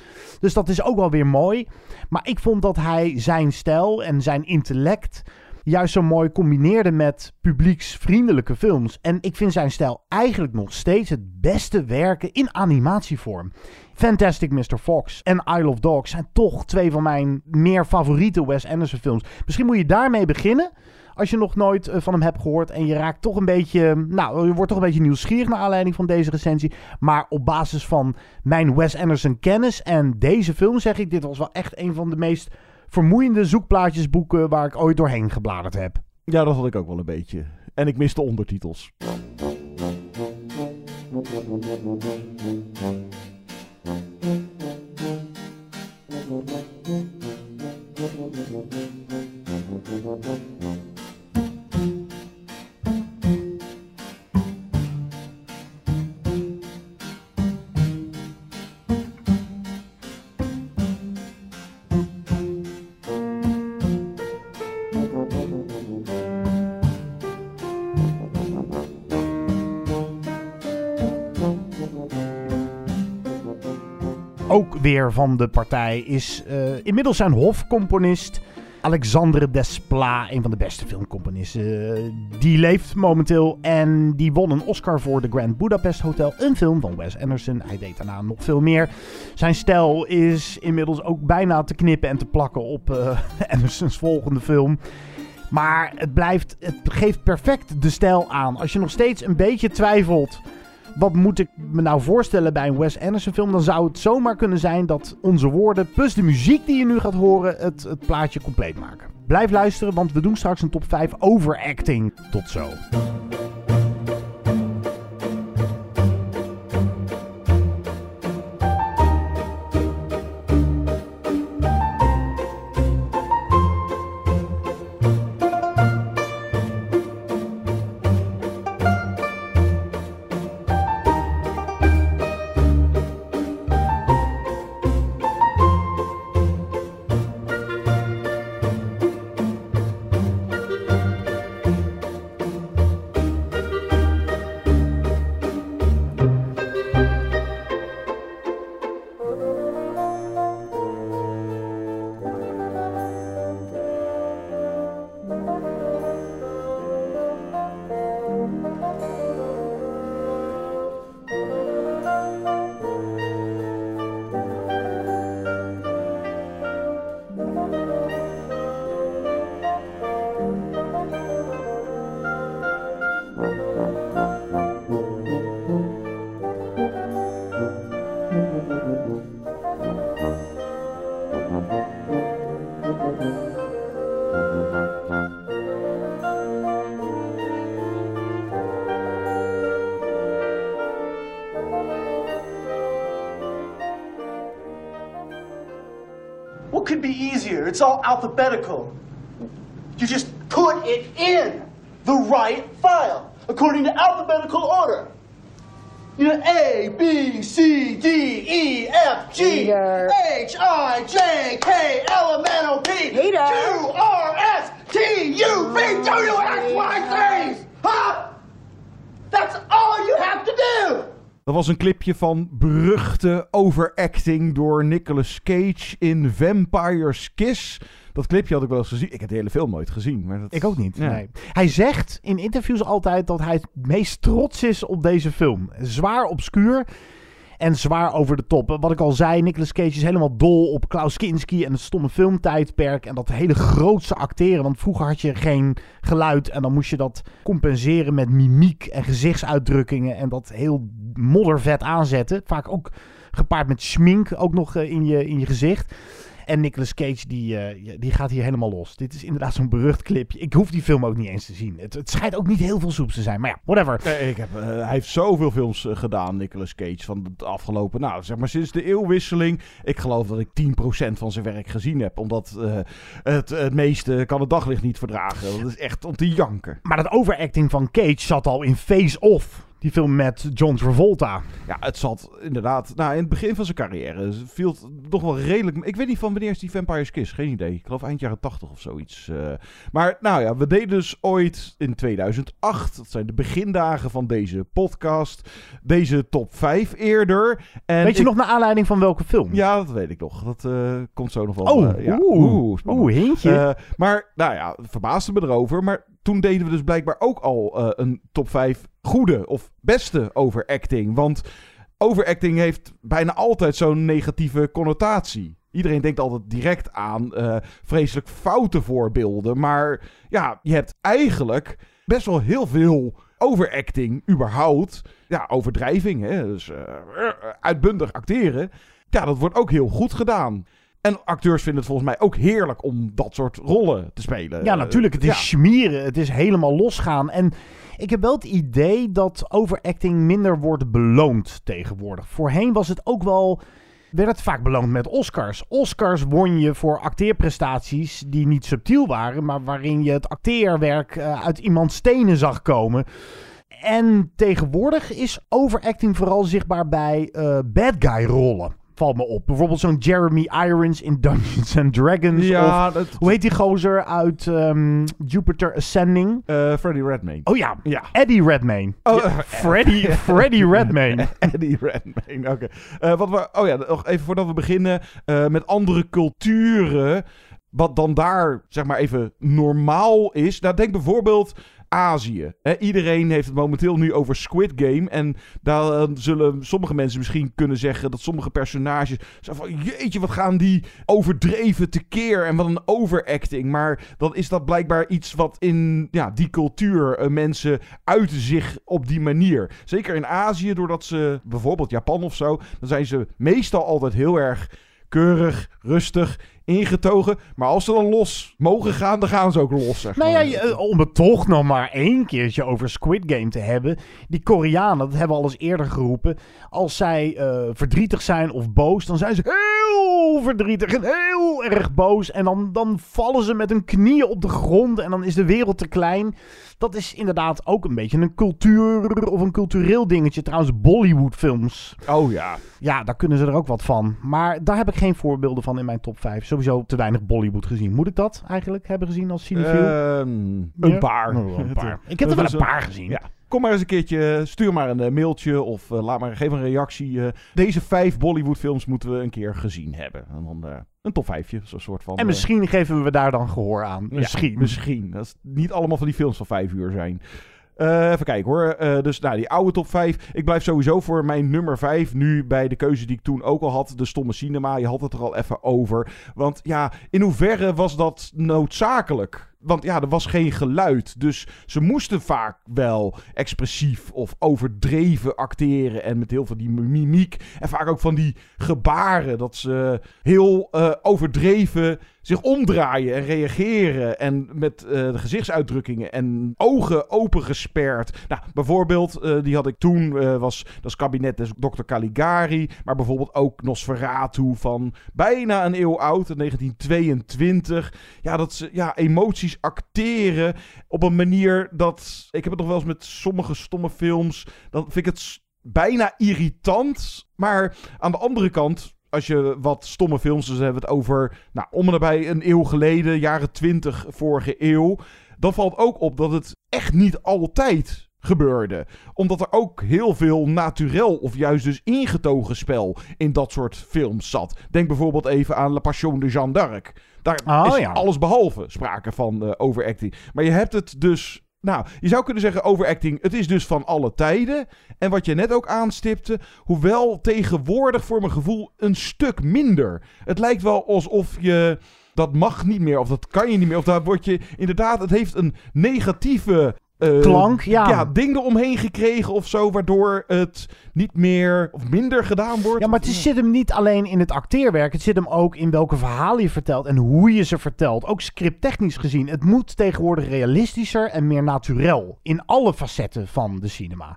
Dus dat is ook wel weer mooi. Maar ik vond dat hij zijn stijl en zijn intellect juist zo mooi combineerde met publieksvriendelijke films. En ik vind zijn stijl eigenlijk nog steeds het beste werken in animatievorm. Fantastic Mr. Fox en Isle of Dogs zijn toch twee van mijn meer favoriete Wes Anderson films. Misschien moet je daarmee beginnen. Als je nog nooit eh, van hem hebt gehoord en je raakt toch een beetje, nou, je wordt toch een beetje nieuwsgierig naar aanleiding van deze recensie. Maar op basis van mijn Wes Anderson kennis en deze film zeg ik, dit was wel echt een van de meest vermoeiende zoekplaatjesboeken waar ik ooit doorheen gebladerd heb. Ja, dat had ik ook wel een beetje. En ik miste ondertitels. Ook weer van de partij is uh, inmiddels zijn hofcomponist Alexandre Desplat, een van de beste filmcomponisten. Uh, die leeft momenteel en die won een Oscar voor The Grand Budapest Hotel, een film van Wes Anderson. Hij deed daarna nog veel meer. Zijn stijl is inmiddels ook bijna te knippen en te plakken op uh, Andersons volgende film. Maar het, blijft, het geeft perfect de stijl aan. Als je nog steeds een beetje twijfelt wat moet ik me nou voorstellen bij een Wes Anderson film? Dan zou het zomaar kunnen zijn dat onze woorden plus de muziek die je nu gaat horen het, het plaatje compleet maken. Blijf luisteren, want we doen straks een top 5 overacting. Tot zo. It's all alphabetical. You just put it in the right file according to alphabetical order. You know, A, B, C, D, E, F, G, Peter. H, I, J, K, L, M, N, O, P, Peter. Q, R, S, T, U, V, W, X, Y, Z. Dat was een clipje van beruchte overacting door Nicolas Cage in Vampire's Kiss. Dat clipje had ik wel eens gezien. Ik heb de hele film nooit gezien. Maar dat... Ik ook niet. Ja. Nee. Hij zegt in interviews altijd dat hij het meest trots is op deze film. Zwaar obscuur en zwaar over de top. Wat ik al zei, Nicolas Cage is helemaal dol op Klaus Kinski en het stomme filmtijdperk. En dat hele grootse acteren. Want vroeger had je geen geluid en dan moest je dat compenseren met mimiek en gezichtsuitdrukkingen. En dat heel moddervet aanzetten. Vaak ook gepaard met schmink ook nog eh, in je, in je gezicht. En Nicolas Cage, die, eh, die gaat hier helemaal los. Dit is inderdaad zo'n berucht clipje. Ik hoef die film ook niet eens te zien. Het, het schijnt ook niet heel veel soeps te zijn. Maar ja, whatever. Nee, ik heb, eh, hij heeft zoveel films eh, gedaan, Nicolas Cage, van het afgelopen, nou zeg maar sinds de eeuwwisseling. Ik geloof dat ik 10% van zijn werk gezien heb, omdat het, het meeste kan het daglicht niet verdragen. Dat is echt om te janken. Maar dat overacting van Cage zat al in Face Off. Die film met John Travolta. Ja, het zat inderdaad, nou in het begin van zijn carrière viel het nog wel redelijk, ik weet niet van wanneer is die Vampire's Kiss, geen idee. Ik geloof eind jaren 80 of zoiets. eh. maar nou ja, we deden dus ooit in 2008, dat zijn de begindagen van deze podcast, deze top 5 eerder. En Weet je ik- nog naar aanleiding van welke film? Ja, dat weet ik nog. Dat eh, komt zo nog wel. Oh, eh, ja. oeh, oeh, hintje. Maar, nou ja, verbaasde me erover. Maar toen deden we dus blijkbaar ook al een top 5 goede of beste overacting. Want overacting heeft bijna altijd zo'n negatieve connotatie. Iedereen denkt altijd direct aan eh, vreselijk foute voorbeelden. Maar ja, je hebt eigenlijk best wel heel veel overacting überhaupt. Ja, overdrijving, hè? dus eh, uitbundig acteren. Ja, dat wordt ook heel goed gedaan. En acteurs vinden het volgens mij ook heerlijk om dat soort rollen te spelen. Ja, natuurlijk. Het is Ja. schmieren. Het is helemaal losgaan. En ik heb wel het idee dat overacting minder wordt beloond tegenwoordig. Voorheen was het ook wel... werd het vaak beloond met Oscars. Oscars won je voor acteerprestaties die niet subtiel waren... maar waarin je het acteerwerk eh, uit iemands stenen zag komen... En tegenwoordig is overacting vooral zichtbaar bij eh, bad guy rollen. Valt me op. Bijvoorbeeld zo'n Jeremy Irons in Dungeons and Dragons. Ja, of, dat- hoe heet die gozer uit ehm, Jupiter Ascending? Eh, Freddie Redmayne. Oh ja, Ja. Eddie Redmayne. Oh, Ja, Freddie, Freddie Redmayne. Eddie Redmayne, oké. Eh, wat we, oh ja, nog even voordat we beginnen. eh, met andere culturen, wat dan daar, zeg maar even, normaal is. Nou, denk bijvoorbeeld Azië. Iedereen heeft het momenteel nu over Squid Game. En daar eh, zullen sommige mensen misschien kunnen zeggen dat sommige personages... Zo van, jeetje, wat gaan die overdreven tekeer en wat een overacting. Maar dan is dat blijkbaar iets wat in ja, die cultuur eh, mensen uiten zich op die manier. Zeker in Azië, doordat ze bijvoorbeeld Japan of zo... dan zijn ze meestal altijd heel erg keurig, rustig, ingetogen. Maar als ze dan los mogen gaan, dan gaan ze ook los. Zeg Nou ja, maar. eh, om het toch nog maar één keertje over Squid Game te hebben. Die Koreanen, dat hebben we al eens eerder geroepen. Als zij eh, verdrietig zijn of boos, dan zijn ze heel verdrietig en heel erg boos. En dan, dan vallen ze met hun knieën op de grond en dan is de wereld te klein. Dat is inderdaad ook een beetje een cultuur of een cultureel dingetje. Trouwens, Bollywood films. Oh ja. Ja, daar kunnen ze er ook wat van. Maar daar heb ik geen voorbeelden van in mijn top 5. Sowieso te weinig Bollywood gezien. Moet ik dat eigenlijk hebben gezien als cinefiel? Ehm, een Ja? paar. Een paar. Ik heb er wel een paar gezien. Ja. Kom maar eens een keertje, stuur maar een eh, mailtje of eh, laat maar geef een reactie. eh. deze vijf Bollywood films moeten we een keer gezien hebben. En dan eh, een top vijfje, zo'n soort van... En eh, misschien geven we daar dan gehoor aan. ja, Misschien. misschien. Dat is niet allemaal van die films van vijf uur zijn. Eh, even kijken hoor. Eh, dus nou, die oude top 5. Ik blijf sowieso voor mijn nummer 5. Nu bij de keuze die ik toen ook al had. De stomme cinema. Je had het er al even over. Want ja, in hoeverre was dat noodzakelijk? Want ja, er was geen geluid. Dus ze moesten vaak wel expressief of overdreven acteren. En met heel veel die mimiek. En vaak ook van die gebaren. Dat ze heel eh, overdreven zich omdraaien en reageren. En met eh, de gezichtsuitdrukkingen en ogen opengesperd. Nou, bijvoorbeeld, eh, die had ik toen, eh, was dat kabinet des Dr. Caligari. Maar bijvoorbeeld ook Nosferatu van bijna een eeuw oud, in 1922. Ja, dat ze ja, emoties acteren op een manier dat... Ik heb het nog wel eens met sommige stomme films. Dan vind ik het bijna irritant. Maar aan de andere kant als je wat stomme films, dus hebben het over, nou, om en nabij een eeuw geleden, jaren 20 vorige eeuw. Dan valt ook op dat het echt niet altijd gebeurde. Omdat er ook heel veel naturel of juist dus ingetogen spel in dat soort films zat. Denk bijvoorbeeld even aan La Passion de Jeanne d'Arc. Daar Oh, is ja. alles behalve sprake van eh, overacting. Maar je hebt het dus... Nou, je zou kunnen zeggen overacting, het is dus van alle tijden. En wat je net ook aanstipte, hoewel tegenwoordig voor mijn gevoel een stuk minder. Het lijkt wel alsof je... Dat mag niet meer, of dat kan je niet meer. Of daar word je inderdaad, het heeft een negatieve eh, Klank, ja. ja, ding eromheen gekregen of zo, waardoor het niet meer of minder gedaan wordt. Ja, maar het is- zit hem niet alleen in het acteerwerk. Het zit hem ook in welke verhalen je vertelt en hoe je ze vertelt. Ook scripttechnisch gezien. Het moet tegenwoordig realistischer en meer naturel. In alle facetten van de cinema.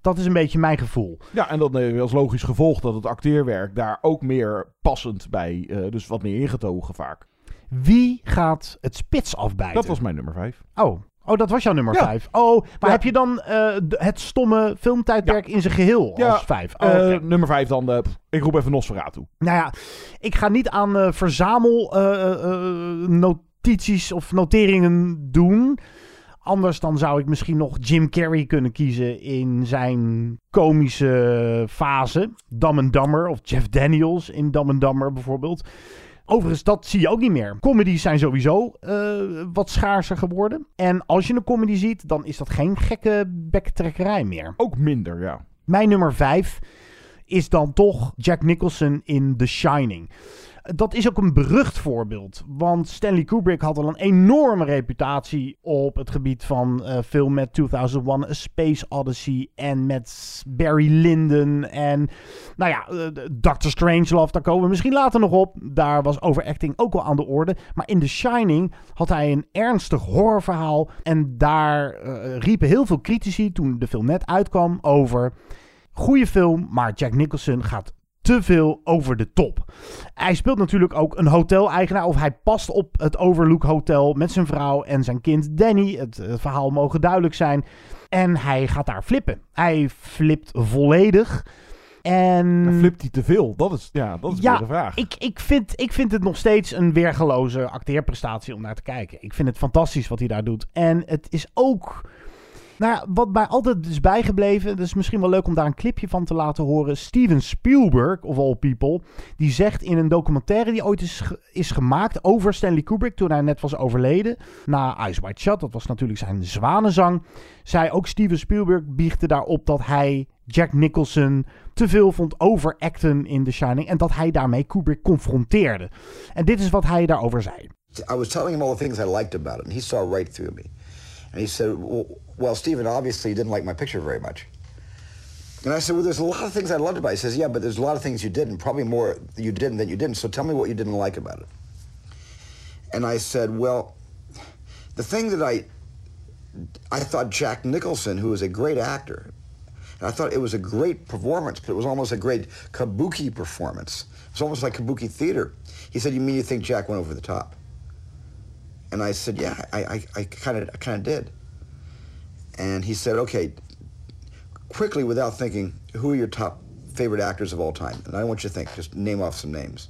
Dat is een beetje mijn gevoel. Ja, en dan eh, als logisch gevolg dat het acteerwerk daar ook meer passend bij, eh, dus wat meer ingetogen vaak. Wie gaat het spits afbijten? Dat was mijn nummer 5. Oh. Oh, dat was jouw nummer Ja. 5. Oh, maar Ja. heb je dan eh, het stomme filmtijdperk in zijn geheel als 5? Oh, Eh, nummer 5 dan, eh, pff, ik roep even Nosferatu. Nou ja, ik ga niet aan eh, verzamel eh, eh, eh, notities of noteringen doen. Anders dan zou ik misschien nog Jim Carrey kunnen kiezen in zijn komische fase. Dumb and Dumber of Jeff Daniels in Dumb and Dumber bijvoorbeeld. Overigens, dat zie je ook niet meer. Comedies zijn sowieso eh, wat schaarser geworden. En als je een comedy ziet, dan is dat geen gekke bektrekkerij meer. Ook minder, ja. Mijn nummer 5 is dan toch Jack Nicholson in The Shining. Dat is ook een berucht voorbeeld. Want Stanley Kubrick had al een enorme reputatie op het gebied van eh, film met 2001 A Space Odyssey en met Barry Lyndon en nou ja, eh, Doctor Strangelove, daar komen we misschien later nog op. Daar was overacting ook wel aan de orde. Maar in The Shining had hij een ernstig horrorverhaal en daar eh, riepen heel veel critici toen de film net uitkwam over goede film, maar Jack Nicholson gaat te veel over de top. Hij speelt natuurlijk ook een hotel-eigenaar, of hij past op het Overlook Hotel met zijn vrouw en zijn kind Danny. Het, het verhaal mogen duidelijk zijn. En hij gaat daar flippen. Hij flipt volledig. En... Maar flipt hij te veel? Dat is, ja, dat is Ja, de vraag. Ik, ik, vind, ik vind het nog steeds een weergeloze acteerprestatie om naar te kijken. Ik vind het fantastisch wat hij daar doet. En het is ook... Nou wat mij altijd is bijgebleven, dat is misschien wel leuk om daar een clipje van te laten horen. Steven Spielberg, of all people, die zegt in een documentaire die ooit is, is gemaakt over Stanley Kubrick toen hij net was overleden, na Eyes Wide Shut, dat was natuurlijk zijn zwanenzang, zei ook Steven Spielberg biechtte daarop dat hij Jack Nicholson te veel vond overacten in The Shining en dat hij daarmee Kubrick confronteerde. En dit is wat hij daarover zei. I was telling him all the things I liked about it, and he saw right through me. And he said, Well, well Stephen, obviously you didn't like my picture very much. And I said, Well, there's a lot of things I loved about it. He says, Yeah, but there's a lot of things you didn't, probably more you didn't than you didn't. So tell me what you didn't like about it. And I said, Well, the thing that I I thought Jack Nicholson, who is a great actor, and I thought it was a great performance, but it was almost a great kabuki performance. It was almost like kabuki theater. He said, "You mean you think Jack went over the top?" And I said, "Yeah, I, I, I kind of, I kind of did." And he said, "Okay, quickly, without thinking, who are your top favorite actors of all time?" And I want you to think, just name off some names.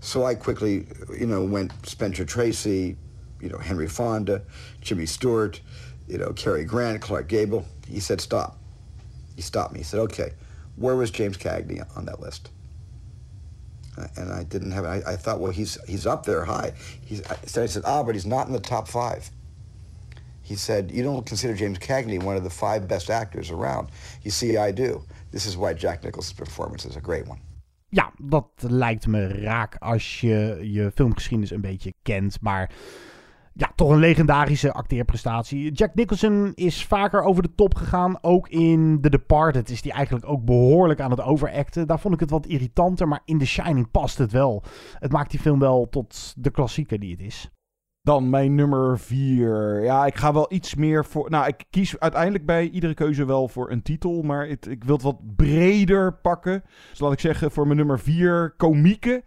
So I quickly, you know, went Spencer Tracy, you know, Henry Fonda, Jimmy Stewart, you know, Cary Grant, Clark Gable. He said, "Stop." He stopped me. He said, "Okay, where was James Cagney on that list?" And I didn't have. I, I thought, well, he's he's up there high. He's. I said, ah, but he's not in the top five. He said, you don't consider James Cagney one of the five best actors around. You see, I do. This is why Jack Nicholson's performance is a great one. Ja, dat lijkt me raak als je je filmgeschiedenis een beetje kent. Maar ja, toch een legendarische acteerprestatie. Jack Nicholson is vaker over de top gegaan. Ook in The Departed is hij eigenlijk ook behoorlijk aan het overacten. Daar vond ik het wat irritanter, maar in The Shining past het wel. Het maakt die film wel tot de klassieker die het is. Dan mijn nummer 4. Ja, ik ga wel iets meer voor. Nou, ik kies uiteindelijk bij iedere keuze wel voor een titel. Maar ik wil het wat breder pakken. Dus laat ik zeggen, voor mijn nummer 4 komieken.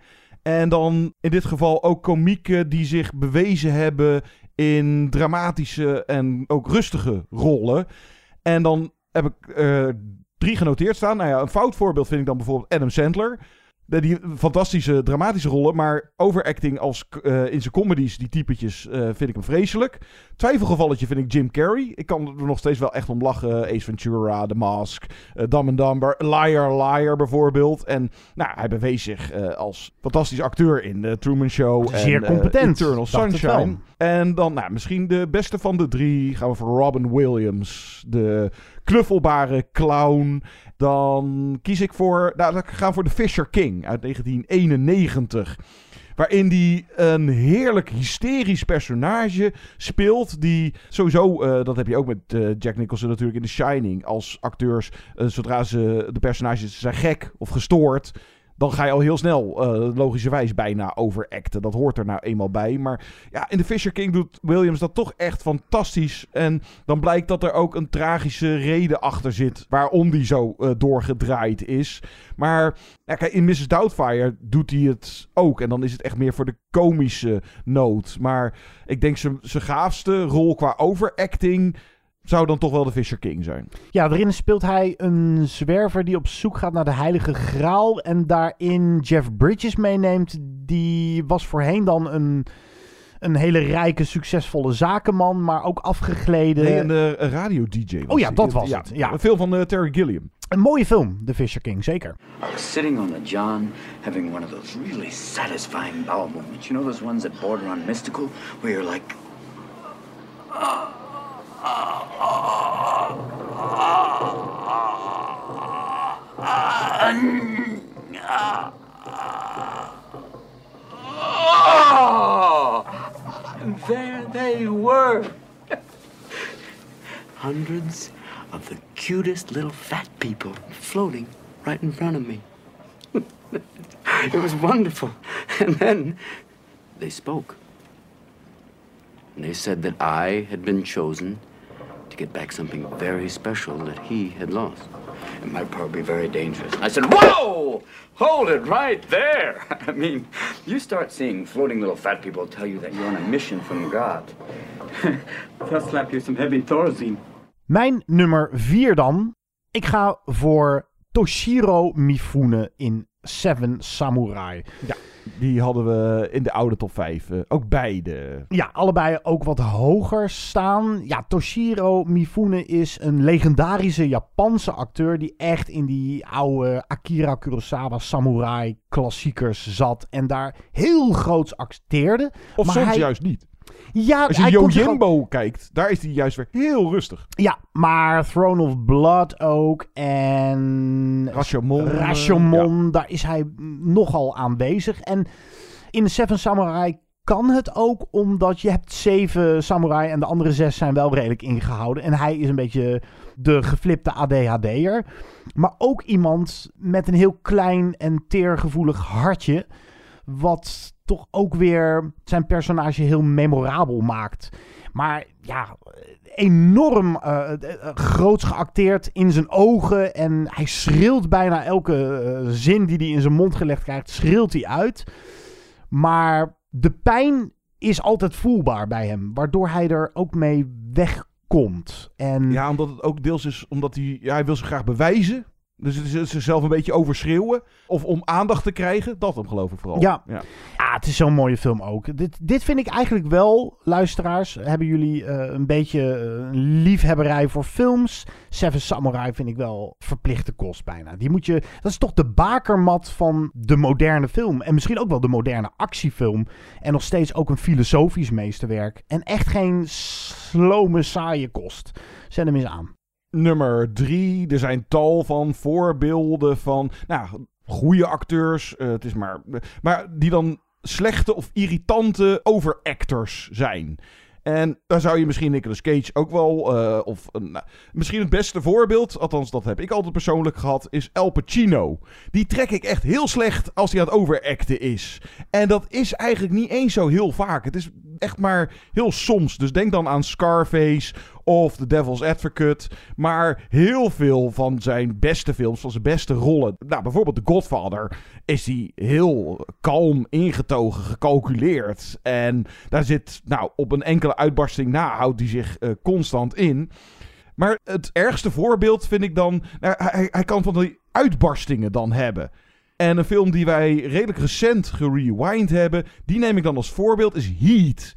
En dan in dit geval ook komieken die zich bewezen hebben in dramatische en ook rustige rollen. En dan heb ik eh, drie genoteerd staan. Nou ja, een fout voorbeeld vind ik dan bijvoorbeeld Adam Sandler. Die fantastische dramatische rollen, maar overacting als eh, in zijn comedies, die typetjes, eh, vind ik hem vreselijk. Twijfelgevalletje vind ik Jim Carrey. Ik kan er nog steeds wel echt om lachen. Ace Ventura, The Mask, eh Dumb and Dumber, Liar Liar bijvoorbeeld. En nou, hij bewees zich als fantastisch acteur in The Truman Show. Zeer en, eh, competent, Eternal Sunshine. En dan nou, misschien de beste van de drie gaan we voor Robin Williams. De knuffelbare clown. Dan kies ik voor, nou, we voor The Fisher King uit 1991. Waarin hij een heerlijk hysterisch personage speelt. Die sowieso, eh, dat heb je ook met eh, Jack Nicholson natuurlijk in The Shining. Als acteurs, eh, zodra ze de personages zijn gek of gestoord. Dan ga je al heel snel, eh, logischerwijs, bijna overacten. Dat hoort er nou eenmaal bij. Maar ja, in The Fisher King doet Williams dat toch echt fantastisch. En dan blijkt dat er ook een tragische reden achter zit. Waarom die zo eh, doorgedraaid is. Maar ja, kijk, in Mrs. Doubtfire doet hij het ook. En dan is het echt meer voor de komische noot. Maar ik denk zijn zijn gaafste rol qua overacting zou dan toch wel de Fisher King zijn. Ja, daarin speelt hij een zwerver die op zoek gaat naar de Heilige Graal. En daarin Jeff Bridges meeneemt. Die was voorheen dan een, een hele rijke, succesvolle zakenman. Maar ook afgegleden. Nee, een eh, radio-dj. Oh ja, dat was het, ja. Een film van eh, Terry Gilliam. Een mooie film, The Fisher King, zeker. I was sitting on the John, having one of those really satisfying bowel movements. You know those ones that border on mystical, where you're like, There they were. Hundreds of the cutest little fat people floating right in front of me. it was wonderful. And then they spoke. And they said that I had been chosen to get back something very special that he had lost. It might probably be very dangerous. I said, Whoa! Hold it right there. I mean, you start seeing floating little fat people tell you that you're on a mission from God. They'll slap you some heavy Thorazine. Mijn nummer 4 dan. Ik ga voor Toshiro Mifune in Seven Samurai. Ja, die hadden we in de oude top 5. eh, ook beide. Ja, allebei ook wat hoger staan. Ja, Toshiro Mifune is een legendarische Japanse acteur die echt in die oude Akira Kurosawa samurai klassiekers zat en daar heel groots acteerde. Of Maar soms hij- juist niet. Ja, Als je Yojimbo kijkt, daar is hij juist weer heel rustig. Ja, maar Throne of Blood ook en Rashomon. Rashomon, daar is hij nogal aanwezig. En in de Seven Samurai kan het ook, omdat je hebt zeven samurai en de andere zes zijn wel redelijk ingehouden. En hij is een beetje de geflipte ADHD'er. Maar ook iemand met een heel klein en teergevoelig hartje, wat toch ook weer zijn personage heel memorabel maakt. Maar ja, enorm eh, groots geacteerd in zijn ogen. En hij schreeuwt bijna elke eh, zin die hij in zijn mond gelegd krijgt, schreeuwt hij uit. Maar de pijn is altijd voelbaar bij hem, waardoor hij er ook mee wegkomt. En Ja, omdat het ook deels is omdat hij, ja, hij wil zich graag bewijzen. Dus zichzelf een beetje overschreeuwen. Of om aandacht te krijgen. Dat hem geloof ik vooral. Ja. ja. Ah, het is zo'n mooie film ook. Dit, dit vind ik eigenlijk wel, luisteraars. Hebben jullie eh, een beetje eh, een liefhebberij voor films? Seven Samurai vind ik wel verplichte kost bijna. Die moet je, dat is toch de bakermat van de moderne film. En misschien ook wel de moderne actiefilm. En nog steeds ook een filosofisch meesterwerk. En echt geen slome, saaie kost. Zet hem eens aan. Nummer drie. Er zijn tal van voorbeelden van. Nou, goede acteurs. eh, het is maar. Maar die dan slechte of irritante overactors zijn. En daar zou je misschien Nicolas Cage ook wel. eh, of een, nou, misschien het beste voorbeeld. Althans, dat heb ik altijd persoonlijk gehad. Is El Pacino. Die trek ik echt heel slecht als hij aan het overacten is. En dat is eigenlijk niet eens zo heel vaak. Het is echt maar heel soms. Dus denk dan aan Scarface of The Devil's Advocate. Maar heel veel van zijn beste films, van zijn beste rollen. Nou, bijvoorbeeld The Godfather. Is hij heel kalm, ingetogen, gecalculeerd. En daar zit, nou, op een enkele uitbarsting na houdt hij zich eh, constant in. Maar het ergste voorbeeld vind ik dan. Nou, hij, hij kan van die uitbarstingen dan hebben. En een film die wij redelijk recent gerewind hebben, die neem ik dan als voorbeeld, is Heat.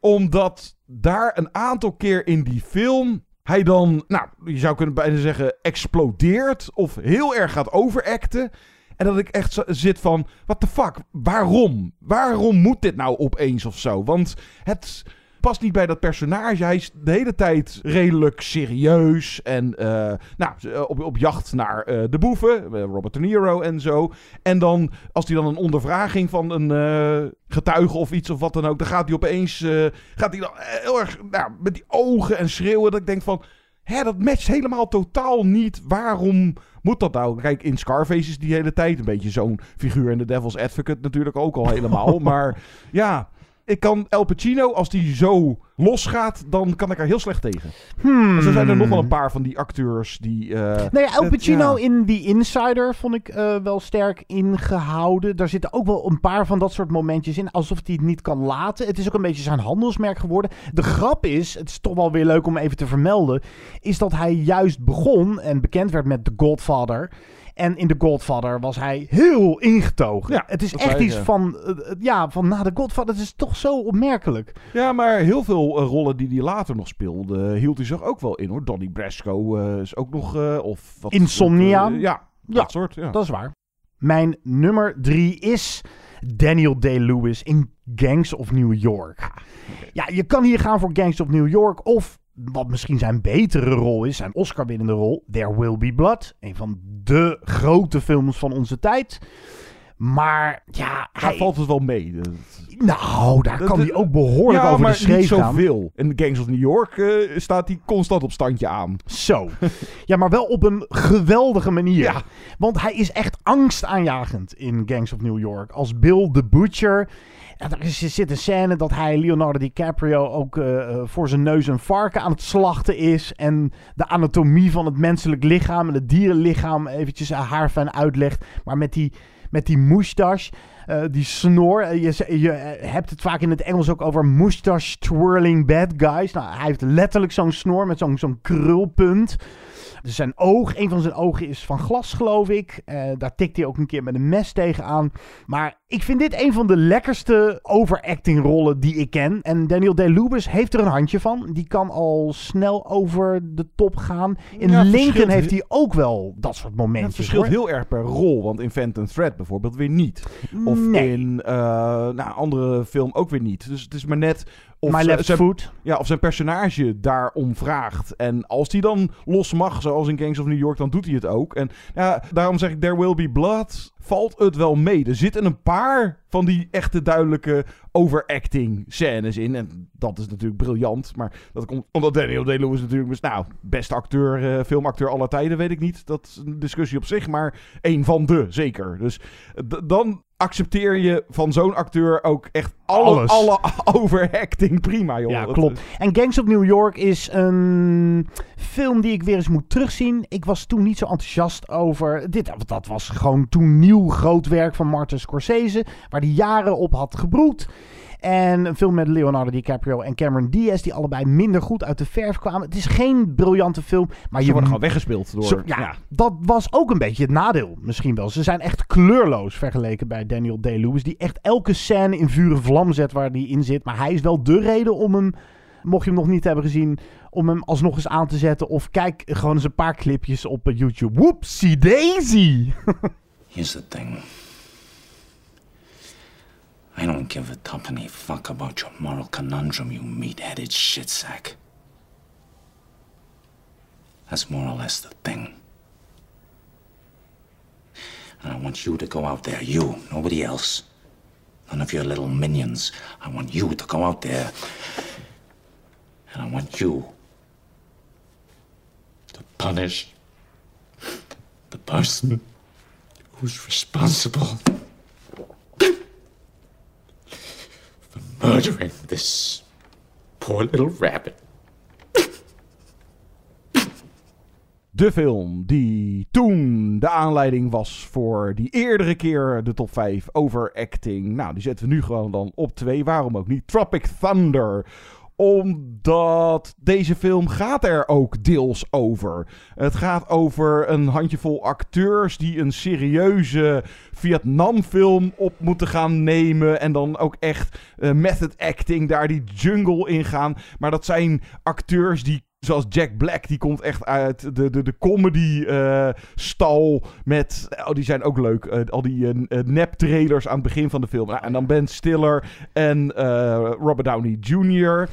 Omdat daar een aantal keer in die film hij dan, nou, je zou kunnen bijna zeggen, explodeert of heel erg gaat overacten. En dat ik echt zit van, what the fuck, waarom? Waarom moet dit nou opeens of zo? Want het past niet bij dat personage. Hij is de hele tijd redelijk serieus en eh, nou, op, op jacht naar eh, de boeven, eh, Robert De Niro en zo. En dan, als hij dan een ondervraging van een eh, getuige of iets of wat dan ook, dan gaat hij opeens, eh, gaat hij dan heel erg, nou, met die ogen en schreeuwen, dat ik denk van, hè, dat matcht helemaal totaal niet. Waarom moet dat nou? Kijk, in Scarface is die hele tijd een beetje zo'n figuur. En de Devil's Advocate natuurlijk ook al helemaal. maar ja, ik kan El Pacino, als die zo losgaat, dan kan ik er heel slecht tegen. Hmm. En zo zijn er nog wel een paar van die acteurs die... eh, Nee, El het- Pacino ja. in The Insider vond ik eh, wel sterk ingehouden. Daar zitten ook wel een paar van dat soort momentjes in. Alsof hij het niet kan laten. Het is ook een beetje zijn handelsmerk geworden. De grap is, het is toch wel weer leuk om even te vermelden. Is dat hij juist begon en bekend werd met The Godfather. En in The Godfather was hij heel ingetogen. Ja, het is echt iets van, eh, eh, ja, van na The Godfather. Het is toch zo opmerkelijk. Ja, maar heel veel eh, rollen die hij later nog speelde, hield hij zich ook wel in hoor. Donnie Brasco is ook nog... of wat Insomnia. ja, Ja, dat soort. Ja. Dat is waar. Mijn nummer drie is Daniel Day-Lewis in Gangs of New York. Ja, je kan hier gaan voor Gangs of New York of wat misschien zijn betere rol is, zijn Oscar-winnende rol, There Will Be Blood. Een van de grote films van onze tijd. Maar ja, Daar hij, valt het wel mee. Dat- nou, daar dat- kan dat- hij ook behoorlijk ja, over maar de schreef niet zoveel. In Gangs of New York eh, staat hij constant op standje aan. Zo. Ja, maar wel op een geweldige manier. Ja. Want hij is echt angstaanjagend in Gangs of New York. Als Bill the Butcher. Er, er zit een scène dat hij, Leonardo DiCaprio, ook eh, eh, voor zijn neus een varken aan het slachten is. En de anatomie van het menselijk lichaam en het dierenlichaam eventjes haarfijn uitlegt. Maar met die, met die moustache, eh, die snor. eh, je, je eh, hebt het vaak in het Engels ook over moustache twirling bad guys. Nou, hij heeft letterlijk zo'n snor met zo'n zo'n krulpunt. Dus zijn oog, een van zijn ogen is van glas, geloof ik. Eh, daar tikt hij ook een keer met een mes tegenaan. Maar ik vind dit een van de lekkerste overacting rollen die ik ken. En Daniel Day-Lewis heeft er een handje van. Die kan al snel over de top gaan. In Ja, Lincoln heeft hij ook wel dat soort Ja, het verschilt hoor. heel erg per rol. Want in Phantom Thread bijvoorbeeld weer niet. Of Nee. in eh nou, andere film ook weer niet. Dus het is maar net of, My ze- Left zijn, Foot. ja, of zijn personage daarom vraagt. En als die dan los mag, zoals in Gangs of New York, dan doet hij het ook. En ja, daarom zeg ik, There Will Be Blood valt het wel mee. Er zitten een paar van die echte duidelijke overacting scènes in. En dat is natuurlijk briljant. Maar dat komt omdat Daniel Day-Lewis natuurlijk... Nou, beste acteur, eh, filmacteur aller tijden, weet ik niet. Dat is een discussie op zich. Maar een van de, zeker. Dus dan accepteer je van zo'n acteur ook echt alle, Alles. alle overacting prima, joh. Ja, klopt. En Gangs of New York is een film die ik weer eens moet terugzien. Ik was toen niet zo enthousiast over. Dit, want dat was gewoon toen nieuw groot werk van Martin Scorsese. Waar hij jaren op had gebroed. En een film met Leonardo DiCaprio en Cameron Diaz. Die allebei minder goed uit de verf kwamen. Het is geen briljante film. Maar Ze je worden gewoon weggespeeld door... Zo- ja, dat was ook een beetje het nadeel misschien wel. Ze zijn echt kleurloos vergeleken bij Daniel Day-Lewis. Die echt elke scène in vuur en vlam zet waar hij in zit. Maar hij is wel de reden om hem, mocht je hem nog niet hebben gezien... om hem alsnog eens aan te zetten. Of kijk gewoon eens een paar clipjes op eh, YouTube. Whoopsie daisy! Here's the thing. I don't give a tuppeny fuck about your moral conundrum, you meat-headed shitsack. That's more or less the thing. And I want you to go out there, you, nobody else. None of your little minions. I want you to go out there. And I want you to punish the person who's responsible murdering this poor little rabbit. De film die toen de aanleiding was voor die eerdere keer de top 5 overacting. Nou, die zetten we nu gewoon dan op 2. Waarom ook niet? Tropic Thunder. Omdat deze film gaat er ook deels over. Het gaat over een handjevol acteurs die een serieuze Vietnamfilm op moeten gaan nemen. En dan ook echt eh, method acting, daar die jungle in gaan. Maar dat zijn acteurs die Zoals Jack Black, die komt echt uit de, de, de comedy-stal. met. Oh, die zijn ook leuk. eh, al die eh, eh, nep-trailers aan het begin van de film. Nou, en dan Ben Stiller en eh, Robert Downey Jr.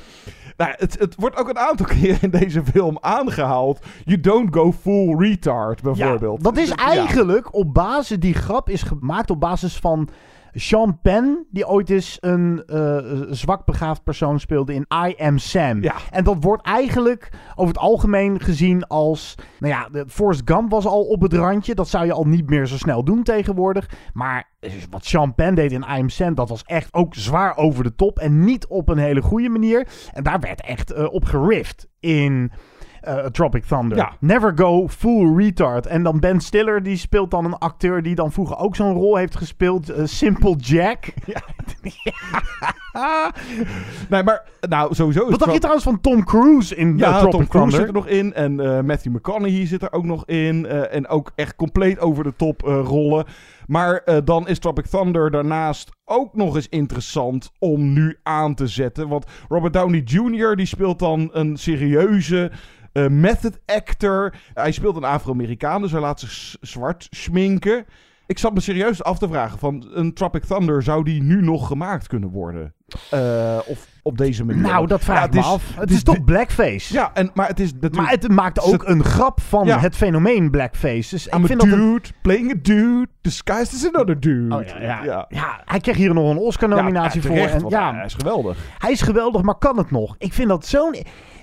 Nou, het, het wordt ook een aantal keer in deze film aangehaald. You don't go full retard, bijvoorbeeld. Dat is Ja. eigenlijk op basis, die grap is gemaakt op basis van Sean Penn, die ooit eens een eh, zwak begaafd persoon speelde in I Am Sam. Ja. En dat wordt eigenlijk over het algemeen gezien als, nou ja, de Forrest Gump was al op het randje. Dat zou je al niet meer zo snel doen tegenwoordig. Maar eh, wat Sean Penn deed in I Am Sam, dat was echt ook zwaar over de top. En niet op een hele goede manier. En daar werd echt eh, op gerift in eh, Tropic Thunder. Ja. Never go full retard. En dan Ben Stiller, die speelt dan een acteur die dan vroeger ook zo'n rol heeft gespeeld. eh, Simple Jack. Nee, maar nou, sowieso is Wat dacht je trouwens van Tom Cruise in Ja, eh, Tropic Tom Cruise Thunder? zit er nog in. En Matthew McConaughey zit er ook nog in. en ook echt compleet over de top rollen. Maar dan is Tropic Thunder daarnaast ook nog eens interessant om nu aan te zetten. Want Robert Downey Jr. die speelt dan een serieuze eh, method actor. Hij speelt een Afro-Amerikaan, dus hij laat zich zwart schminken. Ik zat me serieus af te vragen van een Tropic Thunder, zou die nu nog gemaakt kunnen worden? Eh, of op deze manier? Nou, dat vraag Ja, ik me is- af. Het is toch blackface? Ja, en, maar het is natuurlijk... Maar het maakt ook een grap van Ja. het fenomeen blackface. Dus I'm ik a vind dat een- dude playing a dude disguised as another dude. Oh, ja, ja. ja. Hij kreeg hier nog een Oscar-nominatie voor. terecht, En, ja, hij is geweldig. Hij is geweldig, maar kan het nog? Ik vind dat zo'n...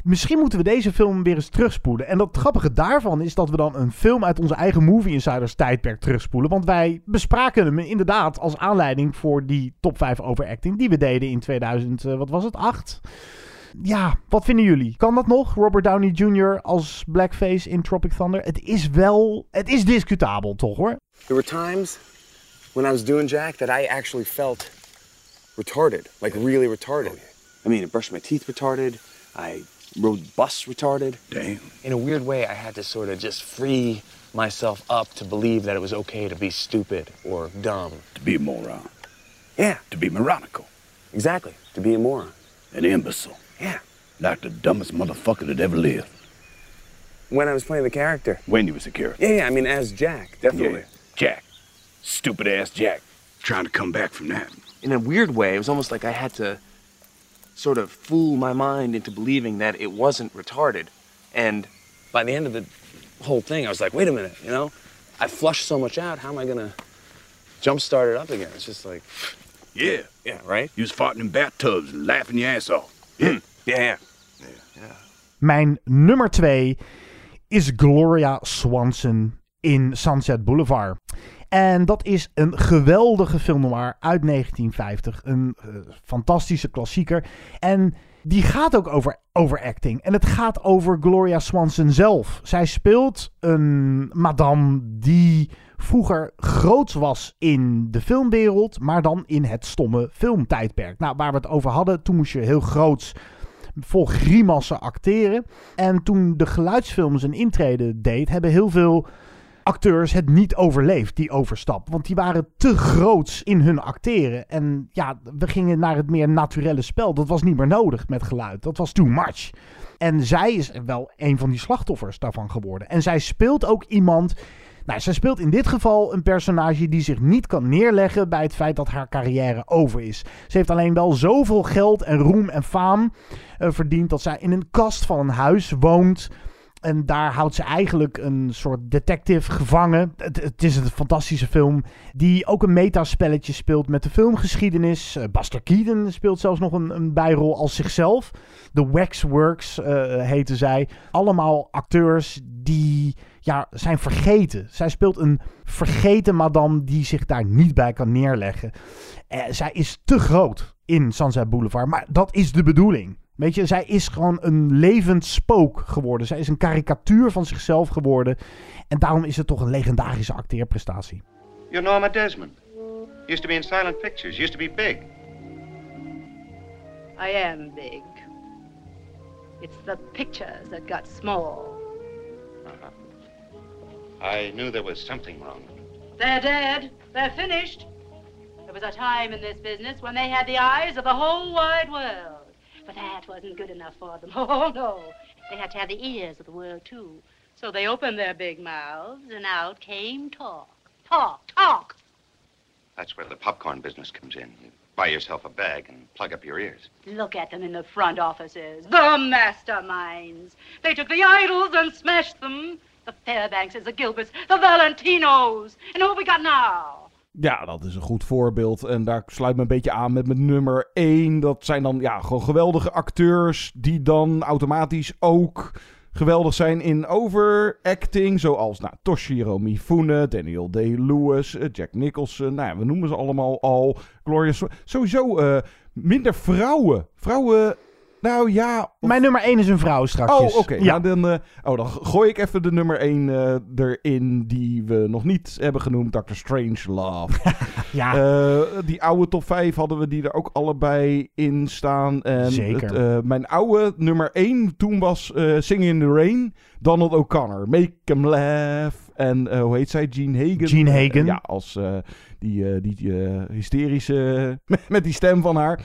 Misschien moeten we deze film weer eens terugspoelen. En dat grappige daarvan is dat we dan een film uit onze eigen Movie Insiders tijdperk terugspoelen. Want wij bespraken hem inderdaad als aanleiding voor die top 5 overacting die we deden in 2000, eh, wat was het, 8? Ja, wat vinden jullie? Kan dat nog? Robert Downey Jr. als blackface in Tropic Thunder? Het is wel... Het is discutabel, toch hoor? There were times when I was doing Jack that I actually felt retarded, like really retarded. I mean, I brushed my teeth retarded. I rode bus retarded. Damn. In a weird way, I had to sort of just free myself up to believe that it was okay to be stupid or dumb. To be a moron. Yeah, To be moronical. exactly. To be a moron. An imbecile. Yeah. Like the dumbest motherfucker that ever lived. When I was playing the character. When he was a character. Yeah, yeah. I mean, as Jack, definitely. Yeah. Jack. Stupid ass Jack. Trying to come back from that. in a weird way, it was almost like I had to sort of fool my mind into believing that it wasn't retarded. And by the end of the whole thing, I was like, wait a minute, you know, I flushed so much out. How am I gonna jumpstart it up again? It's just like, Yeah. yeah, right? You was farting in bathtubs and laughing your ass off. Yeah, yeah. Mijn nummer twee is Gloria Swanson in Sunset Boulevard. En dat is een geweldige film noir uit 1950. Een eh, fantastische klassieker. En die gaat ook over overacting. En het gaat over Gloria Swanson zelf. Zij speelt een madame die vroeger groots was in de filmwereld, maar dan in het stomme filmtijdperk. Nou, waar we het over hadden, toen moest je heel groots vol grimassen acteren. En toen de geluidsfilm zijn intrede deed, hebben heel veel acteurs het niet overleefd, die overstap. Want die waren te groots in hun acteren. En ja, we gingen naar het meer naturelle spel. Dat was niet meer nodig met geluid. Dat was too much. En zij is wel een van die slachtoffers daarvan geworden. En zij speelt ook iemand. Nou, zij speelt in dit geval een personage die zich niet kan neerleggen bij het feit dat haar carrière over is. Ze heeft alleen wel zoveel geld en roem en faam eh, verdiend dat zij in een kast van een huis woont. En daar houdt ze eigenlijk een soort detective gevangen. Het, is een fantastische film die ook een metaspelletje speelt met de filmgeschiedenis. Eh, Buster Keaton speelt zelfs nog een, een bijrol als zichzelf. De Waxworks eh heten zij. Allemaal acteurs die ja, zijn vergeten. Zij speelt een vergeten madame die zich daar niet bij kan neerleggen. Eh, zij is te groot in Sunset Boulevard, maar dat is de bedoeling. Weet je, zij is gewoon een levend spook geworden. Zij is een karikatuur van zichzelf geworden. En daarom is het toch een legendarische acteerprestatie. You're Norma Desmond. Used to be in silent pictures, used to be big. I am big. It's the pictures that got small. I knew there was something wrong. They're dead. They're finished. There was a time in this business when they had the eyes of the whole wide world. But that wasn't good enough for them. Oh, no. They had to have the ears of the world, too. So they opened their big mouths, and out came talk. Talk, talk. That's where the popcorn business comes in. You buy yourself a bag and plug up your ears. Look at them in the front offices. The masterminds. They took the idols and smashed them. The Fairbankses, the Gilberts, the Valentinos. And who have we got now? Ja, dat is een goed voorbeeld. En daar sluit me een beetje aan met mijn nummer 1. Dat zijn dan ja, gewoon geweldige acteurs die dan automatisch ook geweldig zijn in overacting. Zoals nou, Toshiro Mifune, Daniel Day-Lewis, eh, Jack Nicholson. Nou ja, we noemen ze allemaal al. Gloria Sowieso eh, minder vrouwen. Vrouwen... Nou ja... Mijn nummer 1 is een vrouw straks. Oh, oké. Ja. dan, eh, oh, dan gooi ik even de nummer 1 eh, erin die we nog niet hebben genoemd. Dr. Strange Love. Ja. Eh, die oude top 5 hadden we die er ook allebei in staan. En Zeker. het, mijn oude nummer 1 toen was Singing in the Rain. Donald O'Connor. Make him laugh. En hoe heet zij? Gene Hagen. Gene Hagen. Ja, als die, die hysterische... met die stem van haar.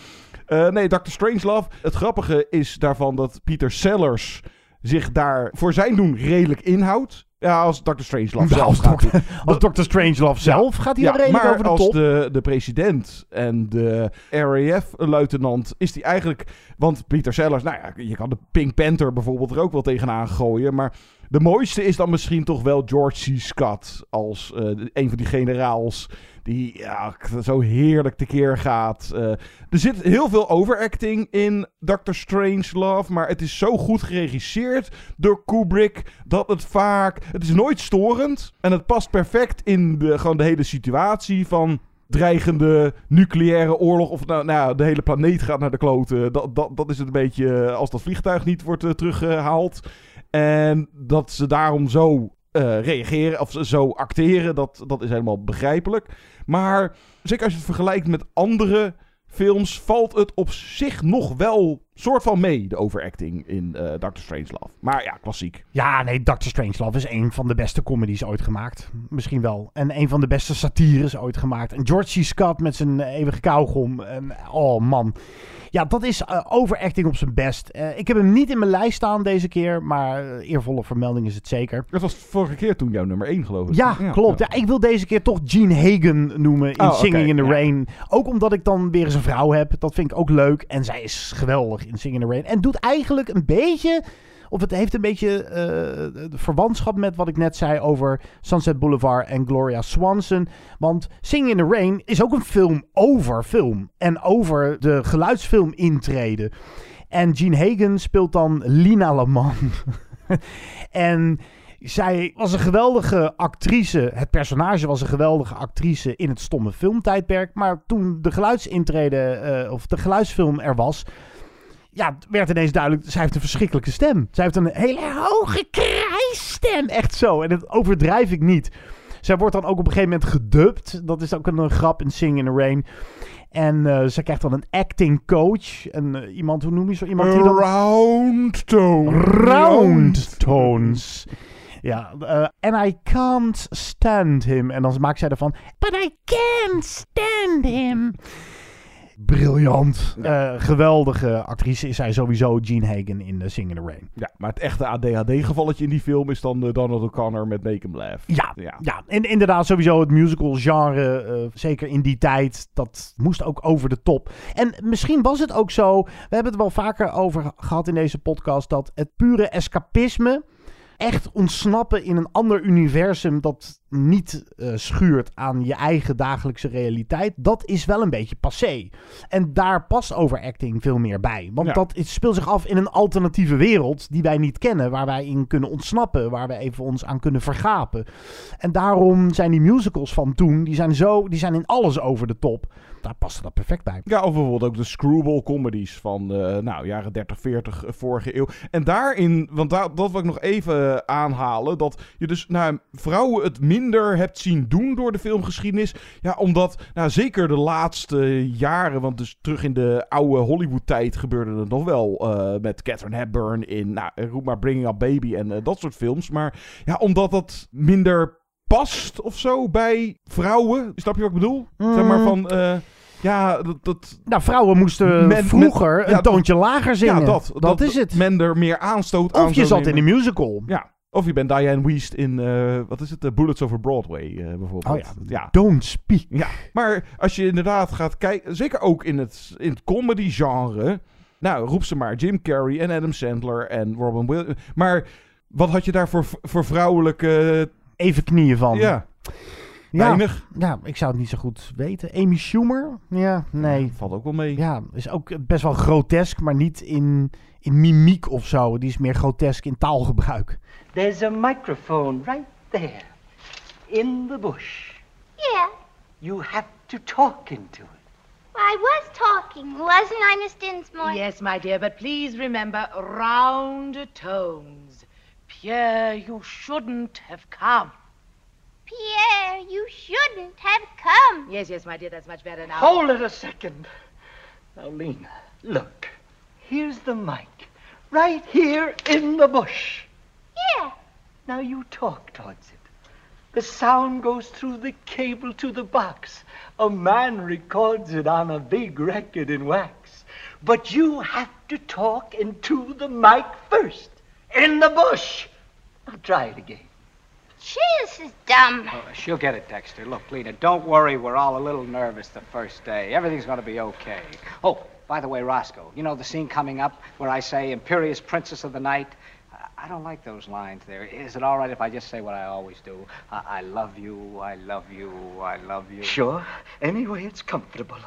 Eh, nee, Dr. Strangelove. Het grappige is daarvan dat Peter Sellers zich daar voor zijn doen redelijk inhoudt. Ja, als Dr. Strangelove zelf als gaat hij- als Dr. Strangelove zelf gaat hij ja, er redelijk maar over de als top. De, de president en de RAF-luitenant is die eigenlijk... Want Peter Sellers, nou ja, je kan de Pink Panther bijvoorbeeld er ook wel tegenaan gooien. Maar de mooiste is dan misschien toch wel George C. Scott als eh, een van die generaals die ja, zo heerlijk tekeer gaat. Eh, er zit heel veel overacting in Dr. Strangelove, maar het is zo goed geregisseerd door Kubrick dat het vaak... Het is nooit storend en het past perfect in de, gewoon de hele situatie van dreigende nucleaire oorlog. Of nou, nou de hele planeet gaat naar de kloten. Dat, dat, dat is het een beetje eh, als dat vliegtuig niet wordt eh, teruggehaald. En dat ze daarom zo eh, reageren of zo acteren, dat, dat is helemaal begrijpelijk. Maar zeker als je het vergelijkt met andere films, valt het op zich nog wel soort van mee, de overacting in eh Doctor Strangelove. Maar ja, klassiek. Ja, nee, Dr. Strangelove is een van de beste comedies ooit gemaakt. Misschien wel. En een van de beste satires ooit gemaakt. En George C. Scott met zijn eeuwige kauwgom. En, oh man. Ja, dat is eh, overacting op zijn best. Eh, ik heb hem niet in mijn lijst staan deze keer. Maar eervolle vermelding is het zeker. Dat was vorige keer toen jouw nummer 1 geloof ik. Ja, klopt. Ja, ik wil deze keer toch Gene Hagen noemen in Oh, Singing in the ja. Rain. Ook omdat ik dan weer eens een vrouw heb. Dat vind ik ook leuk. En zij is geweldig in Singing in the Rain. En doet eigenlijk een beetje... Of het heeft een beetje eh, verwantschap met wat ik net zei over Sunset Boulevard en Gloria Swanson. Want Singing in the Rain is ook een film over film. En over de geluidsfilm intreden. En Gene Hagen speelt dan Lina Lamont. en zij was een geweldige actrice. Het personage was een geweldige actrice in het stomme filmtijdperk. Maar toen de geluidsintrede, eh, of de geluidsfilm er was, ja, werd ineens duidelijk, zij heeft een verschrikkelijke stem. Zij heeft een hele hoge krijsstem. Echt zo. En dat overdrijf ik niet. Zij wordt dan ook op een gegeven moment gedubt. Dat is ook een, een grap in Sing in the Rain. En eh, ze krijgt dan een acting coach. En eh, iemand, hoe noem je zo iemand? Die dan... Round tone. Round tones. Ja, eh, and I can't stand him. En dan maakt zij ervan, but I can't stand him. Briljant. Eh, geweldige actrice is zij sowieso, Gene Hagen in uh, Sing in the Rain. Ja, maar het echte ADHD-gevalletje in die film is dan Donald O'Connor met Make Him Laugh. Ja, ja. en inderdaad sowieso het musical genre, eh, zeker in die tijd, dat moest ook over de top. En misschien was het ook zo, we hebben het wel vaker over gehad in deze podcast, dat het pure escapisme, echt ontsnappen in een ander universum dat niet eh, schuurt aan je eigen dagelijkse realiteit, dat is wel een beetje passé. En daar past overacting veel meer bij. Want Ja. dat speelt zich af in een alternatieve wereld die wij niet kennen, waar wij in kunnen ontsnappen, waar we even ons aan kunnen vergapen. En daarom zijn die musicals van toen, die zijn, zo, die zijn in alles over de top. Daar past dat perfect bij. Ja, of bijvoorbeeld ook de screwball comedies van de nou, jaren 30, 40, eh, vorige eeuw. En daarin, want daar, dat wil ik nog even eh, aanhalen. Dat je dus nou, vrouwen het minder hebt zien doen door de filmgeschiedenis. Ja, omdat nou, zeker de laatste jaren, want dus terug in de oude Hollywood-tijd gebeurde het nog wel eh, met Catherine Hepburn in, nou, roep maar Bringing Up Baby en eh, dat soort films. Maar ja, omdat dat minder past of zo bij vrouwen. Snap je wat ik bedoel? Zeg maar van... eh, ja, dat, dat... Nou, vrouwen moesten Men- vroeger men- een toontje lager zingen. Ja, dat, dat, is het. Men er meer aanstoot aan Of je zat in een musical. Ja. Of je bent Diane Weist in, eh, wat is het, The Bullets Over Broadway eh, bijvoorbeeld. Oh ja, ja. Don't speak. Ja, maar als je inderdaad gaat kijken, zeker ook in het, in het comedy genre. Nou, roep ze maar Jim Carrey en Adam Sandler en Robin Williams. Maar wat had je daar voor, voor vrouwelijke... Even knieën van. Ja, weinig. Ja, ik zou het niet zo goed weten. Amy Schumer? Ja, nee. Valt ook wel mee. Ja, is ook best wel grotesk, maar niet in, in mimiek of zo. Die is meer grotesk in taalgebruik. There's a microphone right there in the bush. Yeah, You have to talk into it. I was talking, wasn't I, Miss Dinsmore? Yes, my dear, but please remember round tones. Pierre, you shouldn't have come. Pierre, you shouldn't have come. Yes, yes, my dear, that's much better now. Hold it a second. Now, Lena, look. Here's the mic. Right here in the bush. Yeah. Now you talk towards it. The sound goes through the cable to the box. A man records it on a big record in wax. But you have to talk into the mic first. In the bush. Now try it again. Gee, this is dumb. Oh, she'll get it, Dexter. Look, Lena, don't worry. We're all a little nervous the first day. Everything's going to be okay. Oh, by the way, Roscoe, you know the scene coming up where I say, Imperious Princess of the Night? I- I don't like those lines there. Is it all right if I just say what I always do? I, I love you, I love you, I love you. Sure. anyway it's comfortable.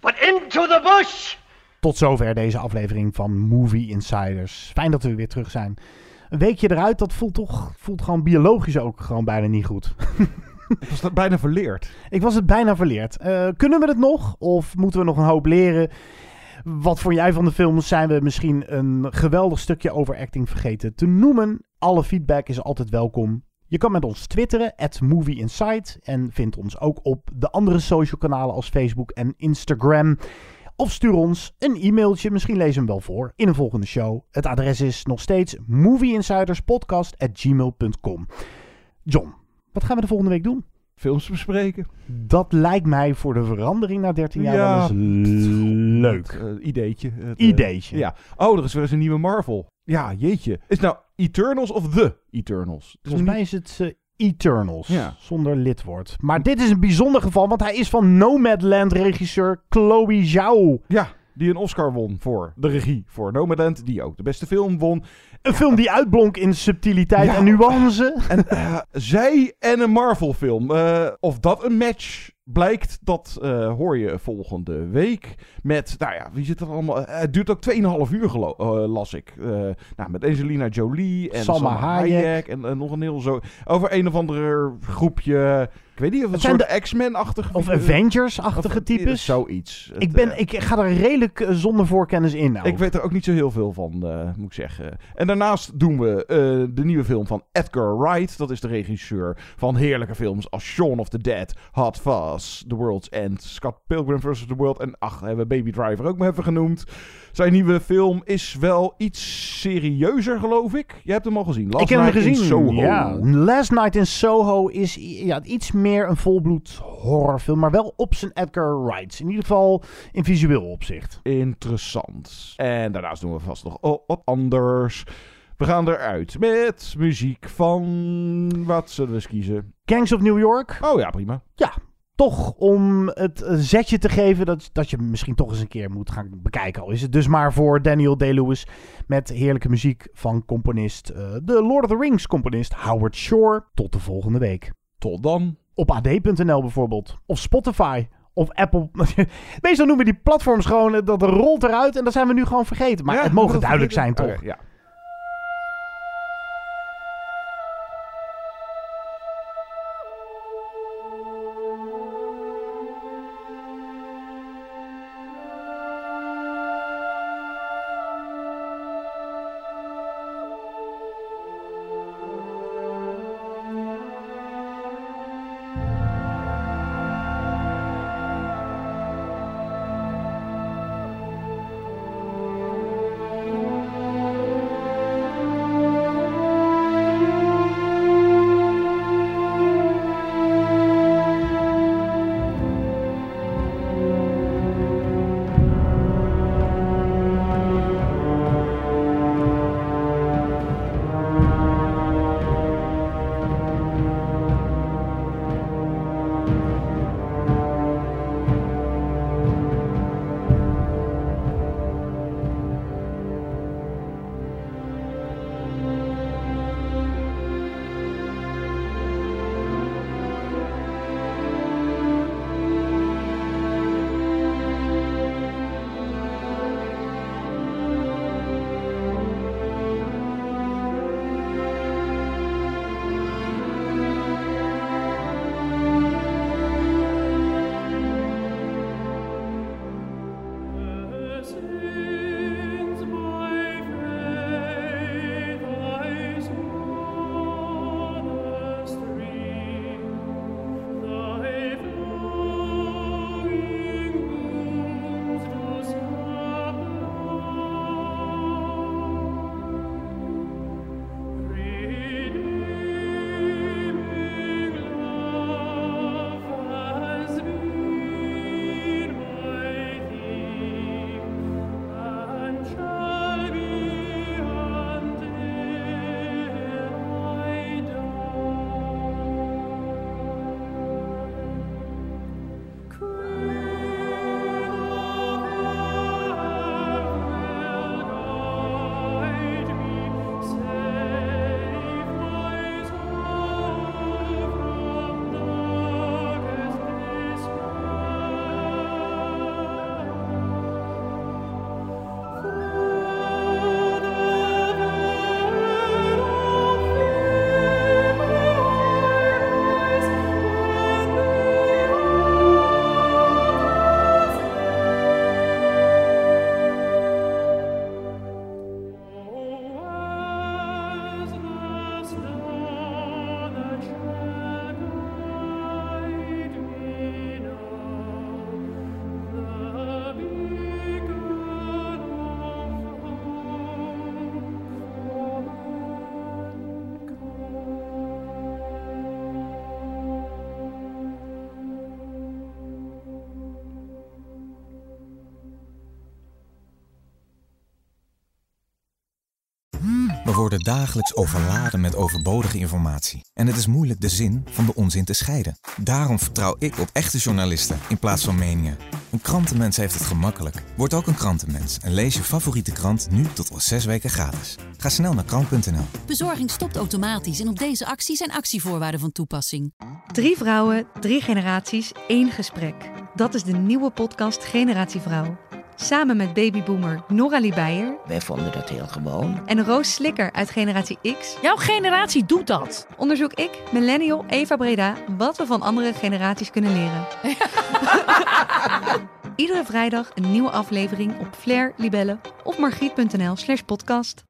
But into the bush! Tot zover deze aflevering van Movie Insiders. Fijn dat we weer terug zijn. Een weekje eruit, dat voelt toch voelt gewoon biologisch ook gewoon bijna niet goed. Ik was dat bijna verleerd. Ik was het bijna verleerd. Eh, kunnen we het nog? Of moeten we nog een hoop leren? Wat vond jij van de film? Zijn we misschien een geweldig stukje overacting vergeten te noemen? Alle feedback is altijd welkom. Je kan met ons twitteren, at Movie Insight. En vindt ons ook op de andere social kanalen als Facebook en Instagram. Of stuur ons een e-mailtje, misschien lezen we hem wel voor, in een volgende show. Het adres is nog steeds movieinsiderspodcast.gmail.com. John, wat gaan we de volgende week doen? Films bespreken. Dat lijkt mij voor de verandering na 13 jaar Ja, wel eens leuk. Eh, ideetje. Het, eh, Ideetje. ja. Oh, er is weer eens een nieuwe Marvel. Ja, jeetje. Is nou Eternals of The Eternals? Volgens mij is het eh, Eternals, Ja. zonder lidwoord. Maar dit is een bijzonder geval, want hij is van Nomadland regisseur Chloe Zhao. Ja, die een Oscar won voor de regie voor Nomadland. Die ook de beste film won. Een film die uitblonk in subtiliteit Ja. en nuance. En eh, zij en een Marvel film. Eh, of dat een match blijkt, dat eh, hoor je volgende week. Met, nou ja, wie zit er allemaal? Eh, het duurt ook 2,5 uur, gelo- eh, las ik. Nou, met Angelina Jolie en Salma Salma, Hayek. Hayek. En, en nog een heel zo... Over een of andere groepje... Ik weet niet of het, Het een zijn soort X-Men-achtige... Of Avengers-achtige Of- types. Zoiets. Ik, ben, ik ga er redelijk eh, zonder voorkennis in. Nou. Ik weet er ook niet zo heel veel van, eh, moet ik zeggen. En daarnaast doen we eh, de nieuwe film van Edgar Wright. Dat is de regisseur van heerlijke films als Shaun of the Dead, Hot Fuzz, The World's End, Scott Pilgrim vs. The World. En ach, hebben we Baby Driver ook maar even genoemd. Zijn nieuwe film is wel iets serieuzer, geloof ik. Je hebt hem al gezien. Last ik heb hem Night in gezien. Soho. Ja. Last Night in Soho is ja, iets meer een volbloed horrorfilm, maar wel op zijn Edgar Wright. In ieder geval in visueel opzicht. Interessant. En daarnaast doen we vast nog wat anders. We gaan eruit met muziek van... Wat zullen we eens kiezen? Gangs of New York. Oh ja, prima. Ja, toch om het eh, zetje te geven dat, dat je misschien toch eens een keer moet gaan bekijken. Al is het dus maar voor Daniel Day-Lewis met heerlijke muziek van componist, eh, de Lord of the Rings componist Howard Shore. Tot de volgende week. Tot dan. Op ad.nl bijvoorbeeld. Of Spotify. Of Apple. Meestal noemen we die platforms gewoon, eh, dat rolt eruit en dat zijn we nu gewoon vergeten. Maar Ja, het mogen duidelijk zijn toch? Ja. Worden dagelijks overladen met overbodige informatie. En het is moeilijk de zin van de onzin te scheiden. Daarom vertrouw ik op echte journalisten in plaats van meningen. Een krantenmens heeft het gemakkelijk. Word ook een krantenmens en lees je favoriete krant nu tot al zes weken gratis. Ga snel naar krant.nl. Bezorging stopt automatisch en op deze actie zijn actievoorwaarden van toepassing. Drie vrouwen, drie generaties, één gesprek. Dat is de nieuwe podcast Generatie Vrouw. Samen met babyboomer Nora Beijer Wij vonden dat heel gewoon. en Roos Slikker uit Generatie X. Jouw generatie doet dat. Onderzoek ik, millennial Eva Breda, wat we van andere generaties kunnen leren. Iedere vrijdag een nieuwe aflevering op Flair, Libelle of margriet.nl slash podcast.